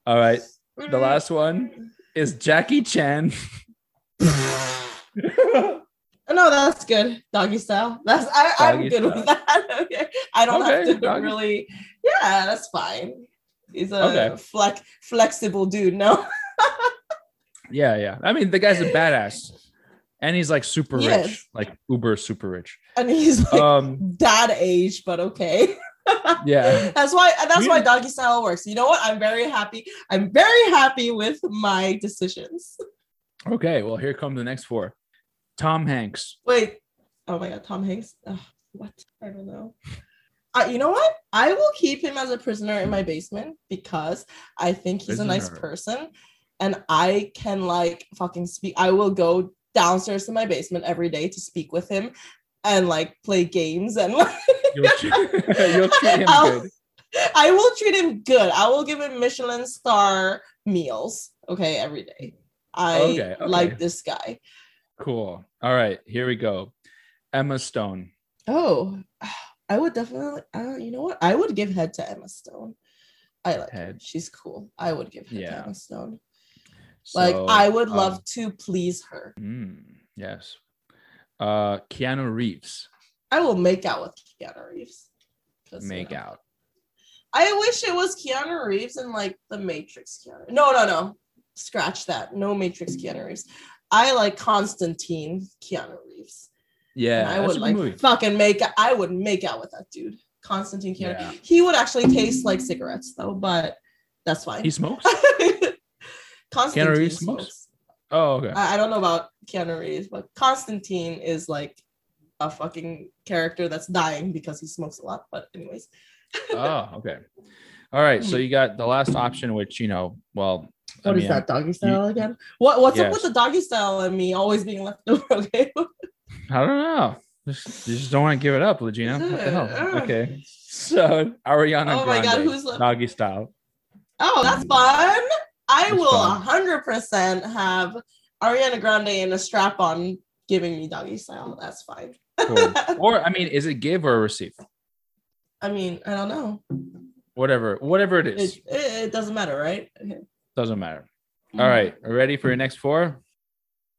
All right. The last one is Jackie Chan. No, that's good. Doggy style. That's I, I'm good style. with that. okay. I don't Okay, have to doggy- really. Yeah, that's fine. He's a Okay. flex flexible dude. No. yeah, yeah. I mean, the guy's a badass. And he's like super rich, like uber super rich. and he's like Um, dad age, but okay. yeah. That's why that's why doggy style works. You know what? I'm very happy. I'm very happy with my decisions. Okay, well, here come the next four. Tom Hanks. Wait. Oh my god, Tom Hanks. Ugh, what? I don't know. Uh, you know what? I will keep him as a prisoner in my basement because I think he's a nice person and I can like fucking speak. I will go downstairs to my basement every day to speak with him and like play games and like You'll, tr- you'll treat him I'll- good. I will treat him good. I will give him Michelin star meals, okay, every day. I Okay, okay. like this guy. Cool. All right, here we go. Emma Stone. Oh, I would definitely. Uh, you know what? I would give head to Emma Stone. I like her. She's cool. I would give head Yeah. to Emma Stone. Like So, I would um, love to please her. mm, yes. Uh, Keanu Reeves. I will make out with Keanu Reeves. 'Cause, you Make know. out. I wish it was Keanu Reeves and like the Matrix Keanu. No, no, no. Scratch that. No Matrix Keanu Reeves. I like Constantine Keanu Reeves. Yeah, I would like movie. fucking make I would make out with that dude. Constantine Keanu. Yeah. He would actually taste like cigarettes though, but that's fine. He smokes. Constantine Reeves smokes? smokes. Oh, okay. I, I don't know about Keanu Reeves, but Constantine is like a fucking character that's dying because he smokes a lot. But anyways, oh, okay. All right. So you got the last option, which you know, well, I What is mean, that doggy style again? What what's up with the doggy style and me always being left over? Okay. I don't know. Just, you just don't want to give it up, Legina. What the hell? Uh, Okay. So Ariana Oh my God, Grande, who's left? doggy style. oh, that's fun. I That's will hundred percent have Ariana Grande in a strap on giving me doggy style. That's fine. Cool. or I mean, is it give or receive? I mean, I don't know. Whatever, whatever it is, It, it, doesn't matter, right? Okay. doesn't matter. All right, ready for your next four?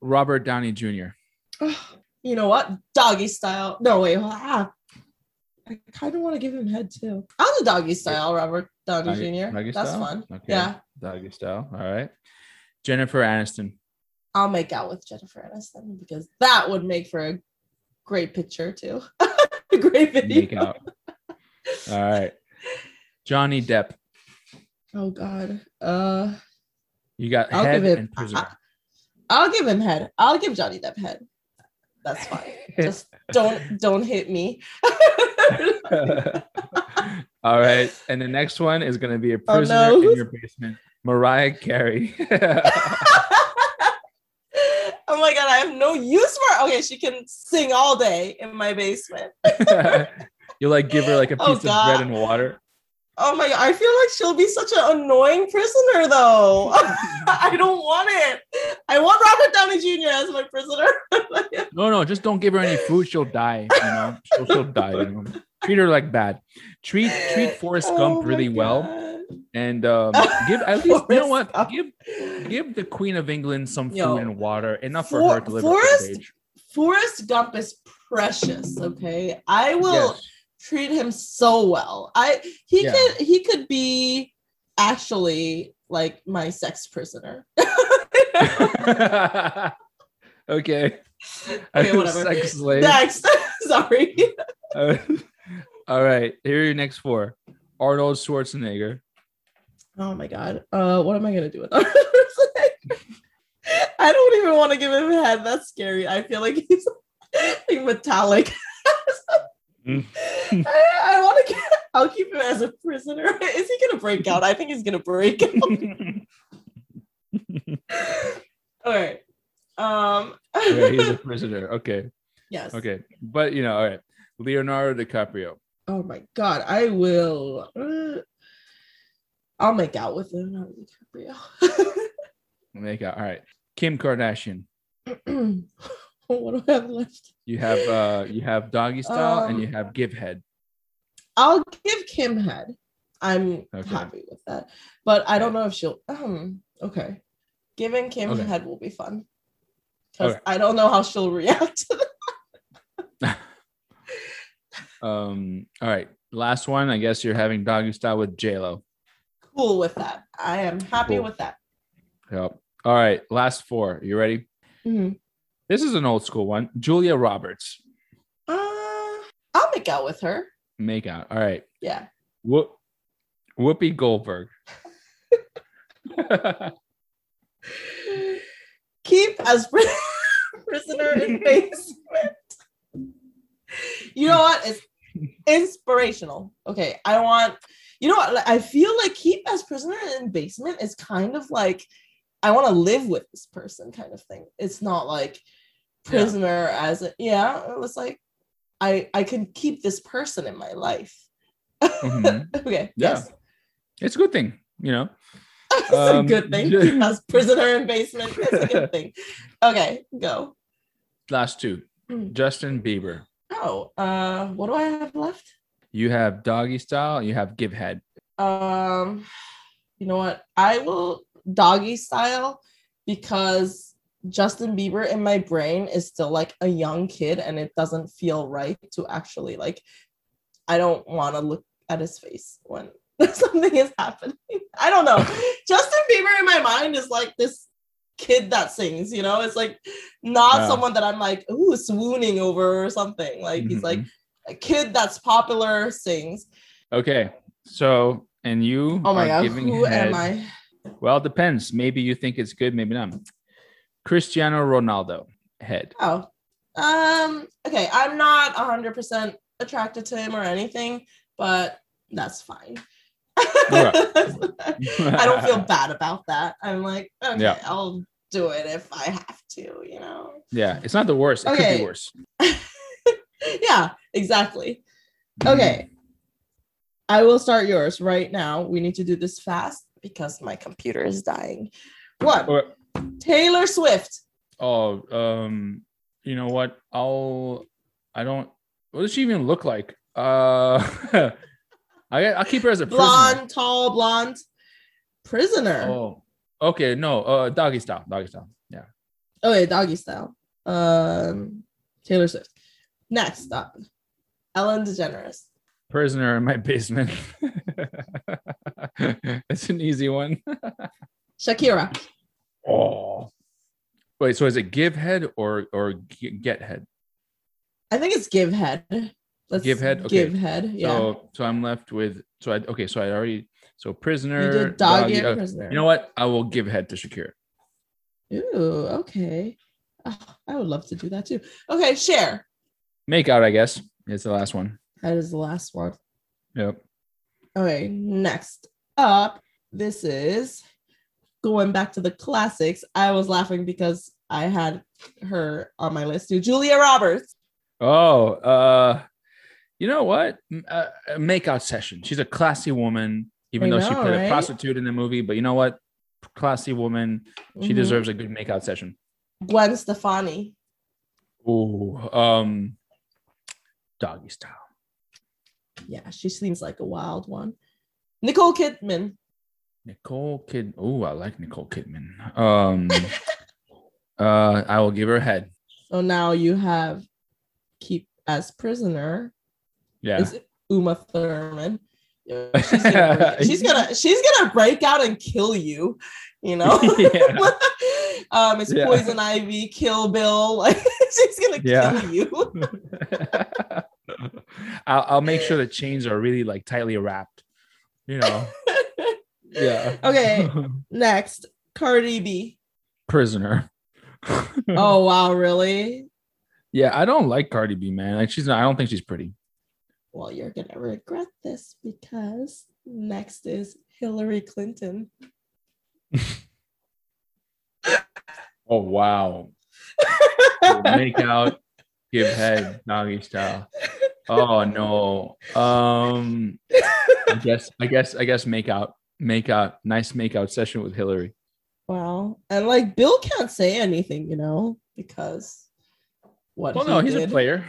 Robert Downey Jr. You know what? Doggy style. No, wait. Ah, I kind of want to give him head too. I'm do doggy style, Robert Downey Doggy- Jr. doggy That's style? fun. Okay. Yeah. Doggy style. All right. Jennifer Aniston. I'll make out with Jennifer Aniston because that would make for a great picture too. a great video. Make out. All right. Johnny Depp. Oh God. Uh, You got I'll head give him- and prisoner. I'll give him head. I'll give Johnny Depp head. That's fine. Just don't don't hit me. All right. And the next one is going to be a Oh, prisoner no. in your basement. Mariah Carey. oh my god, I have no use for Okay, she can sing all day in my basement. you like give her like a piece Oh, of bread and water. Oh my god, I feel like she'll be such an annoying prisoner though. I don't want it. I want Robert Downey Jr. as my prisoner. No, no, just don't give her any food. She'll die. You know, she'll, she'll die. You know? Treat her like bad. Treat treat Forrest Oh Gump really well, and um, give at least you know what? Gump. Give give the Queen of England some food Yo, and water, enough for For- her to live Forrest- Forrest Gump is precious, okay? I will Yes. Treat him so well. I he Yeah. could he could be actually like my sex prisoner. okay. Okay, whatever. Sex slave. Next, sorry. Uh, all right. Here are your next four. Arnold Schwarzenegger. Oh my god. Uh, what am I gonna do with Arnold? I don't even want to give him a head. That's scary. I feel like he's like metallic. Mm. I, I want to. I'll keep him as a prisoner. Is he gonna break out? I think he's gonna break out. All right. Um. okay, he's a prisoner. Okay. yes. Okay. But you know, all right. Leonardo DiCaprio. Oh my god. I will. uh, I'll make out with him. DiCaprio. Make out. All right. Kim Kardashian. what do I have left? You have uh you have doggy style and you Um, have give head. I'll give Kim head. I'm Okay. happy with that. But I don't know if she'll um okay. Giving Kim Okay. head will be fun. Because Okay. I don't know how she'll react to that. Um, all right. Last one. I guess you're having doggy style with J-Lo. Cool with that. I am happy Cool. with that. Yep. All right. Last four. You ready? Mhm. This is an old school one. Julia Roberts. Uh, I'll make out with her. Make out. All right. Yeah. Whoop. Whoopi Goldberg. Keep as pri- prisoner in basement. You know what? It's inspirational. Okay, I want. You know what? I feel like keep as prisoner in basement is kind of like I want to live with this person kind of thing. It's not like prisoner as a yeah. It was like I I can keep this person in my life. Mhm. okay. Yeah. Yes. It's a good thing, you know. it's Um, a good thing. As prisoner in basement. It's a good thing. Okay, go. Last two. Hmm. Justin Bieber. Oh, uh, what do I have left? You have doggy style. You have give head. Um, you know what? I will doggy style because Justin Bieber in my brain is still like a young kid and it doesn't feel right to actually like I don't want to look at his face when something is happening. I don't know. Justin Bieber in my mind is like this kid that sings, you know, it's like not Yeah. someone that I'm like, ooh, swooning over or something. Like he's like Mhm. a kid that's popular, sings. Okay. So, and you Oh my are god, who head. am I? Well, it depends. Maybe you think it's good, maybe not. Cristiano Ronaldo, head. Oh, um, okay. I'm not 100% attracted to him or anything, but that's fine. I don't feel bad about that. I'm like, okay, Yeah. I'll do it if I have to, you know? Yeah, it's not the worst. It could Okay. be worse. yeah, exactly. Okay. I will start yours right now. We need to do this fast because my computer is dying. One, Or- Taylor Swift. Oh, um, you know what? I'll. I don't. What does she even look like? Uh, I I'll keep her as a prisoner. Blonde, tall, blonde. Prisoner. Oh, okay. No, uh, doggy style. Doggy style. Yeah. Oh Okay, doggy style. Um, Taylor Swift. Next up, Ellen DeGeneres. Prisoner in my basement. It's an easy one. Shakira. Oh. Wait, so is it give head or or get head? I think it's give head. Let's Give head? Okay. Give head. Yeah. So so I'm left with so I okay, so I already so prisoner. you did doggy and uh, prisoner. you know what? I will give head to Shakira. Ooh, okay. Oh, I would love to do that too. Okay, share. Make out, I guess. It's the last one. That is the last one. Yep. Okay, next up, this is going back to the classics. I was laughing because I had her on my list too. Julia Roberts. Oh, uh, you know what? Uh, makeout session. She's a classy woman, even I though she played right? a prostitute in the movie. But you know what? Classy woman. She Mhm. deserves a good makeout session. Gwen Stefani. Ooh, um, doggy style. Yeah, she seems like a wild one. Nicole Kidman. Nicole Kid. Oh, I like Nicole Kidman. Um, uh, I will give her a head. So now you have keep as prisoner. Yeah. Is it Uma Thurman? Yeah, She's gonna, she's gonna she's gonna break out and kill you, you know. Yeah. um, it's Yeah. Poison Ivy, Kill Bill. Like she's gonna Yeah. kill you. I'll, I'll make sure the chains are really like tightly wrapped. You know. Yeah. Okay. Next, Cardi B. Prisoner. Oh wow, really? Yeah, I don't like Cardi B, man. Like she's not. I don't think she's pretty. Well, you're gonna regret this because next is Hillary Clinton. Oh wow. Make out, give head, doggy style. Oh no. Um. I guess. I guess. I guess. Make out. Make out. Nice make out session with Hillary. Wow. And like Bill can't say anything, you know, because what Well, no, he's a player.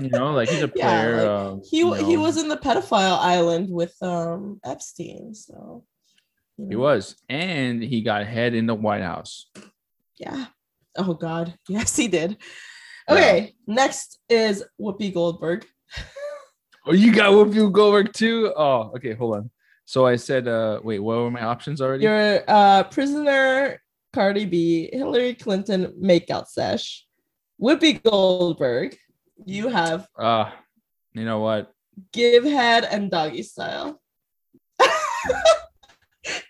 You know, like he's a Yeah, player. like, uh, he you he was in the pedophile island with um Epstein, so you He was, and he got head in the White House. yeah. Oh God, yes, he did. Yeah. Okay, next is Whoopi Goldberg. Oh, you got Whoopi Goldberg too. Oh, okay. Hold on. So I said, uh, wait, what were my options already? Your uh prisoner, Cardi B, Hillary Clinton makeout sesh, Whoopi Goldberg. You have Uh, you know what? give head and doggy style.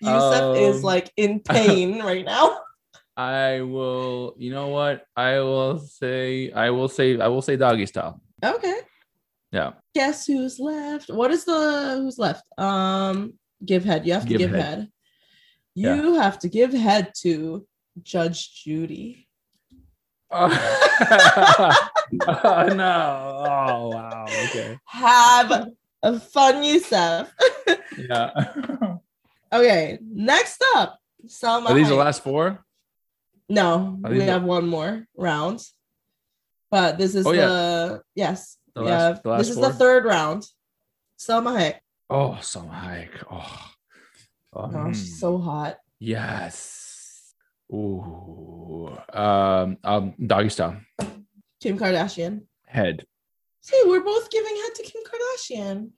Youssef is Um, like in pain right now. I will. You know what? I will say. I will say. I will say doggy style. Okay. Yeah. Guess who's left? What is the who's left? Um, give head. You have to Give give, head. head. Yeah. You have to give head to Judge Judy. oh no! Oh wow. Okay. Have a fun, Youssef. Yeah. okay, next up, Salma. Are these the last four? No, we have one more round. But this is Oh, yeah. the yes. The yeah. last- the last this is four? the third round. Salma Hayek. Oh, Salma Hayek. Oh, Oh, Um, she's so hot. yes. Ooh. Um. Um. Doggy style. Kim Kardashian. Head. See, we're both giving head to Kim Kardashian.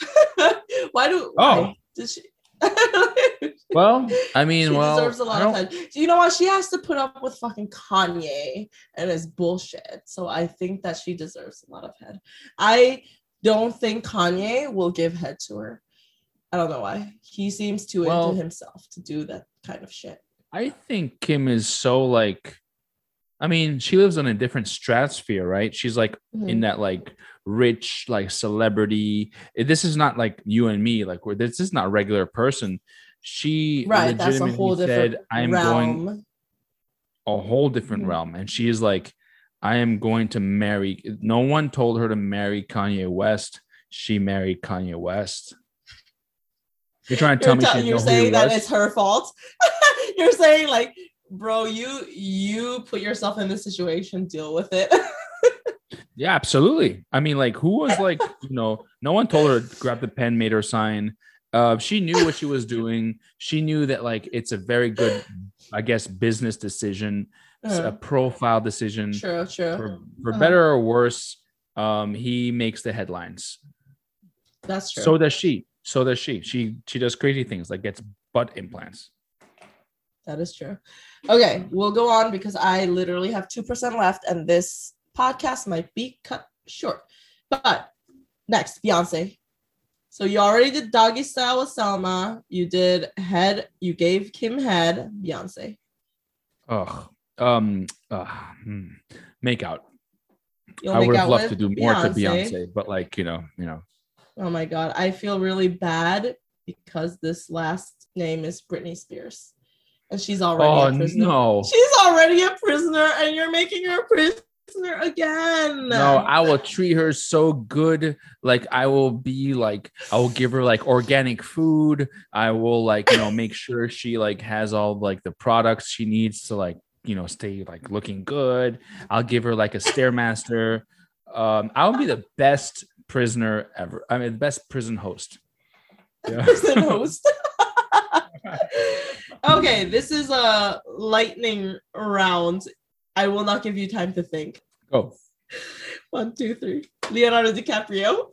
why do? Oh. why? did she? Well, I mean, she well, deserves a lot of head. Do you know what? She has to put up with fucking Kanye and his bullshit. So I think that she deserves a lot of head. I don't think Kanye will give head to her. I don't know why. He seems too Well- into himself to do that kind of shit. I think Kim is so like, I mean, she lives on a different stratosphere, right? She's like Mhm. in that like rich like celebrity. Eh, This is not like you and me, like where this is not a regular person. She right, that's a whole said, "I'm going realm. a whole different Mhm. realm," and she is like, "I am going to marry." No one told her to marry Kanye West. She married Kanye West. You're trying to tell You're, me she you're know who he saying that it's her fault. you're saying like, bro, you you put yourself in this situation, deal with it. Yeah, absolutely. I mean, like, who was like, you know, no one told her to grab the pen, made her sign. Uh, she knew what she was doing. She knew that like it's a very good, I guess, business decision, s- a Uh, profile decision. true, true. For, for Uh-huh. better or worse, um, he makes the headlines. That's true. So does she. So does she. She she does crazy things like gets butt implants. That is true. Okay, we'll go on because I literally have 2% left and this podcast might be cut short. But next, Beyonce. So you already did doggy style with Salma. You did head, you gave Kim head, Beyonce. Ugh. Um. Uh, hmm. Make out. You'll I would have loved to do more to Beyonce, but like you know, you know. Oh my god, I feel really bad because this last name is Britney Spears. And she's already Oh a prisoner. no. She's already a prisoner and you're making her a prisoner again. No, I will treat her so good. Like I will be like, I will give her like organic food. I will like, you know, make sure she like has all like the products she needs to like, you know, stay like looking good. I'll give her like a stairmaster. Um, I'll be the best prisoner ever. I mean, the best prison host. Yeah. prison host. okay, this is a lightning round. I will not give you time to think. Go. One, two, three. Leonardo DiCaprio.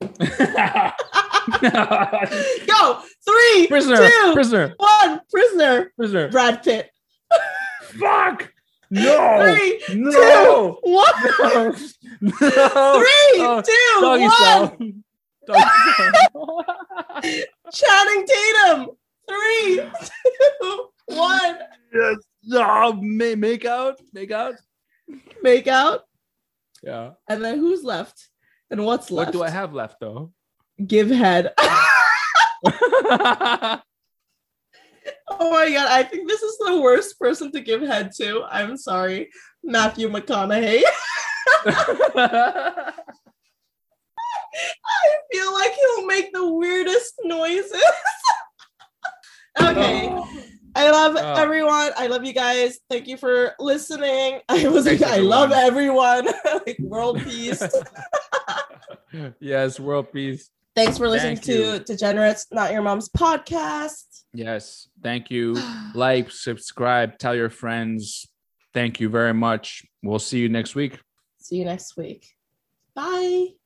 Go. Three, prisoner, two, prisoner, one. Prisoner. prisoner. Brad Pitt. Fuck. No. Three, No. one. No. No. Three, two, one. Doggy. Channing Tatum. Three, two, one. yes. Ma- make out, make out. Make out. Yeah. And then who's left? And what's left? What do I have left though? Give head. Oh my god, I think this is the worst person to give head to. I'm sorry. Matthew McConaughey. I feel like he'll make the weirdest noises. okay. I love Oh. everyone. I love you guys. Thank you for listening. I was Thanks, I love everyone. like world peace. yes, world peace. Thanks for listening Thank to. Degenerates, Not Your Mom's podcast. Yes, thank you. Like, subscribe, tell your friends. Thank you very much. We'll see you next week. See you next week. Bye.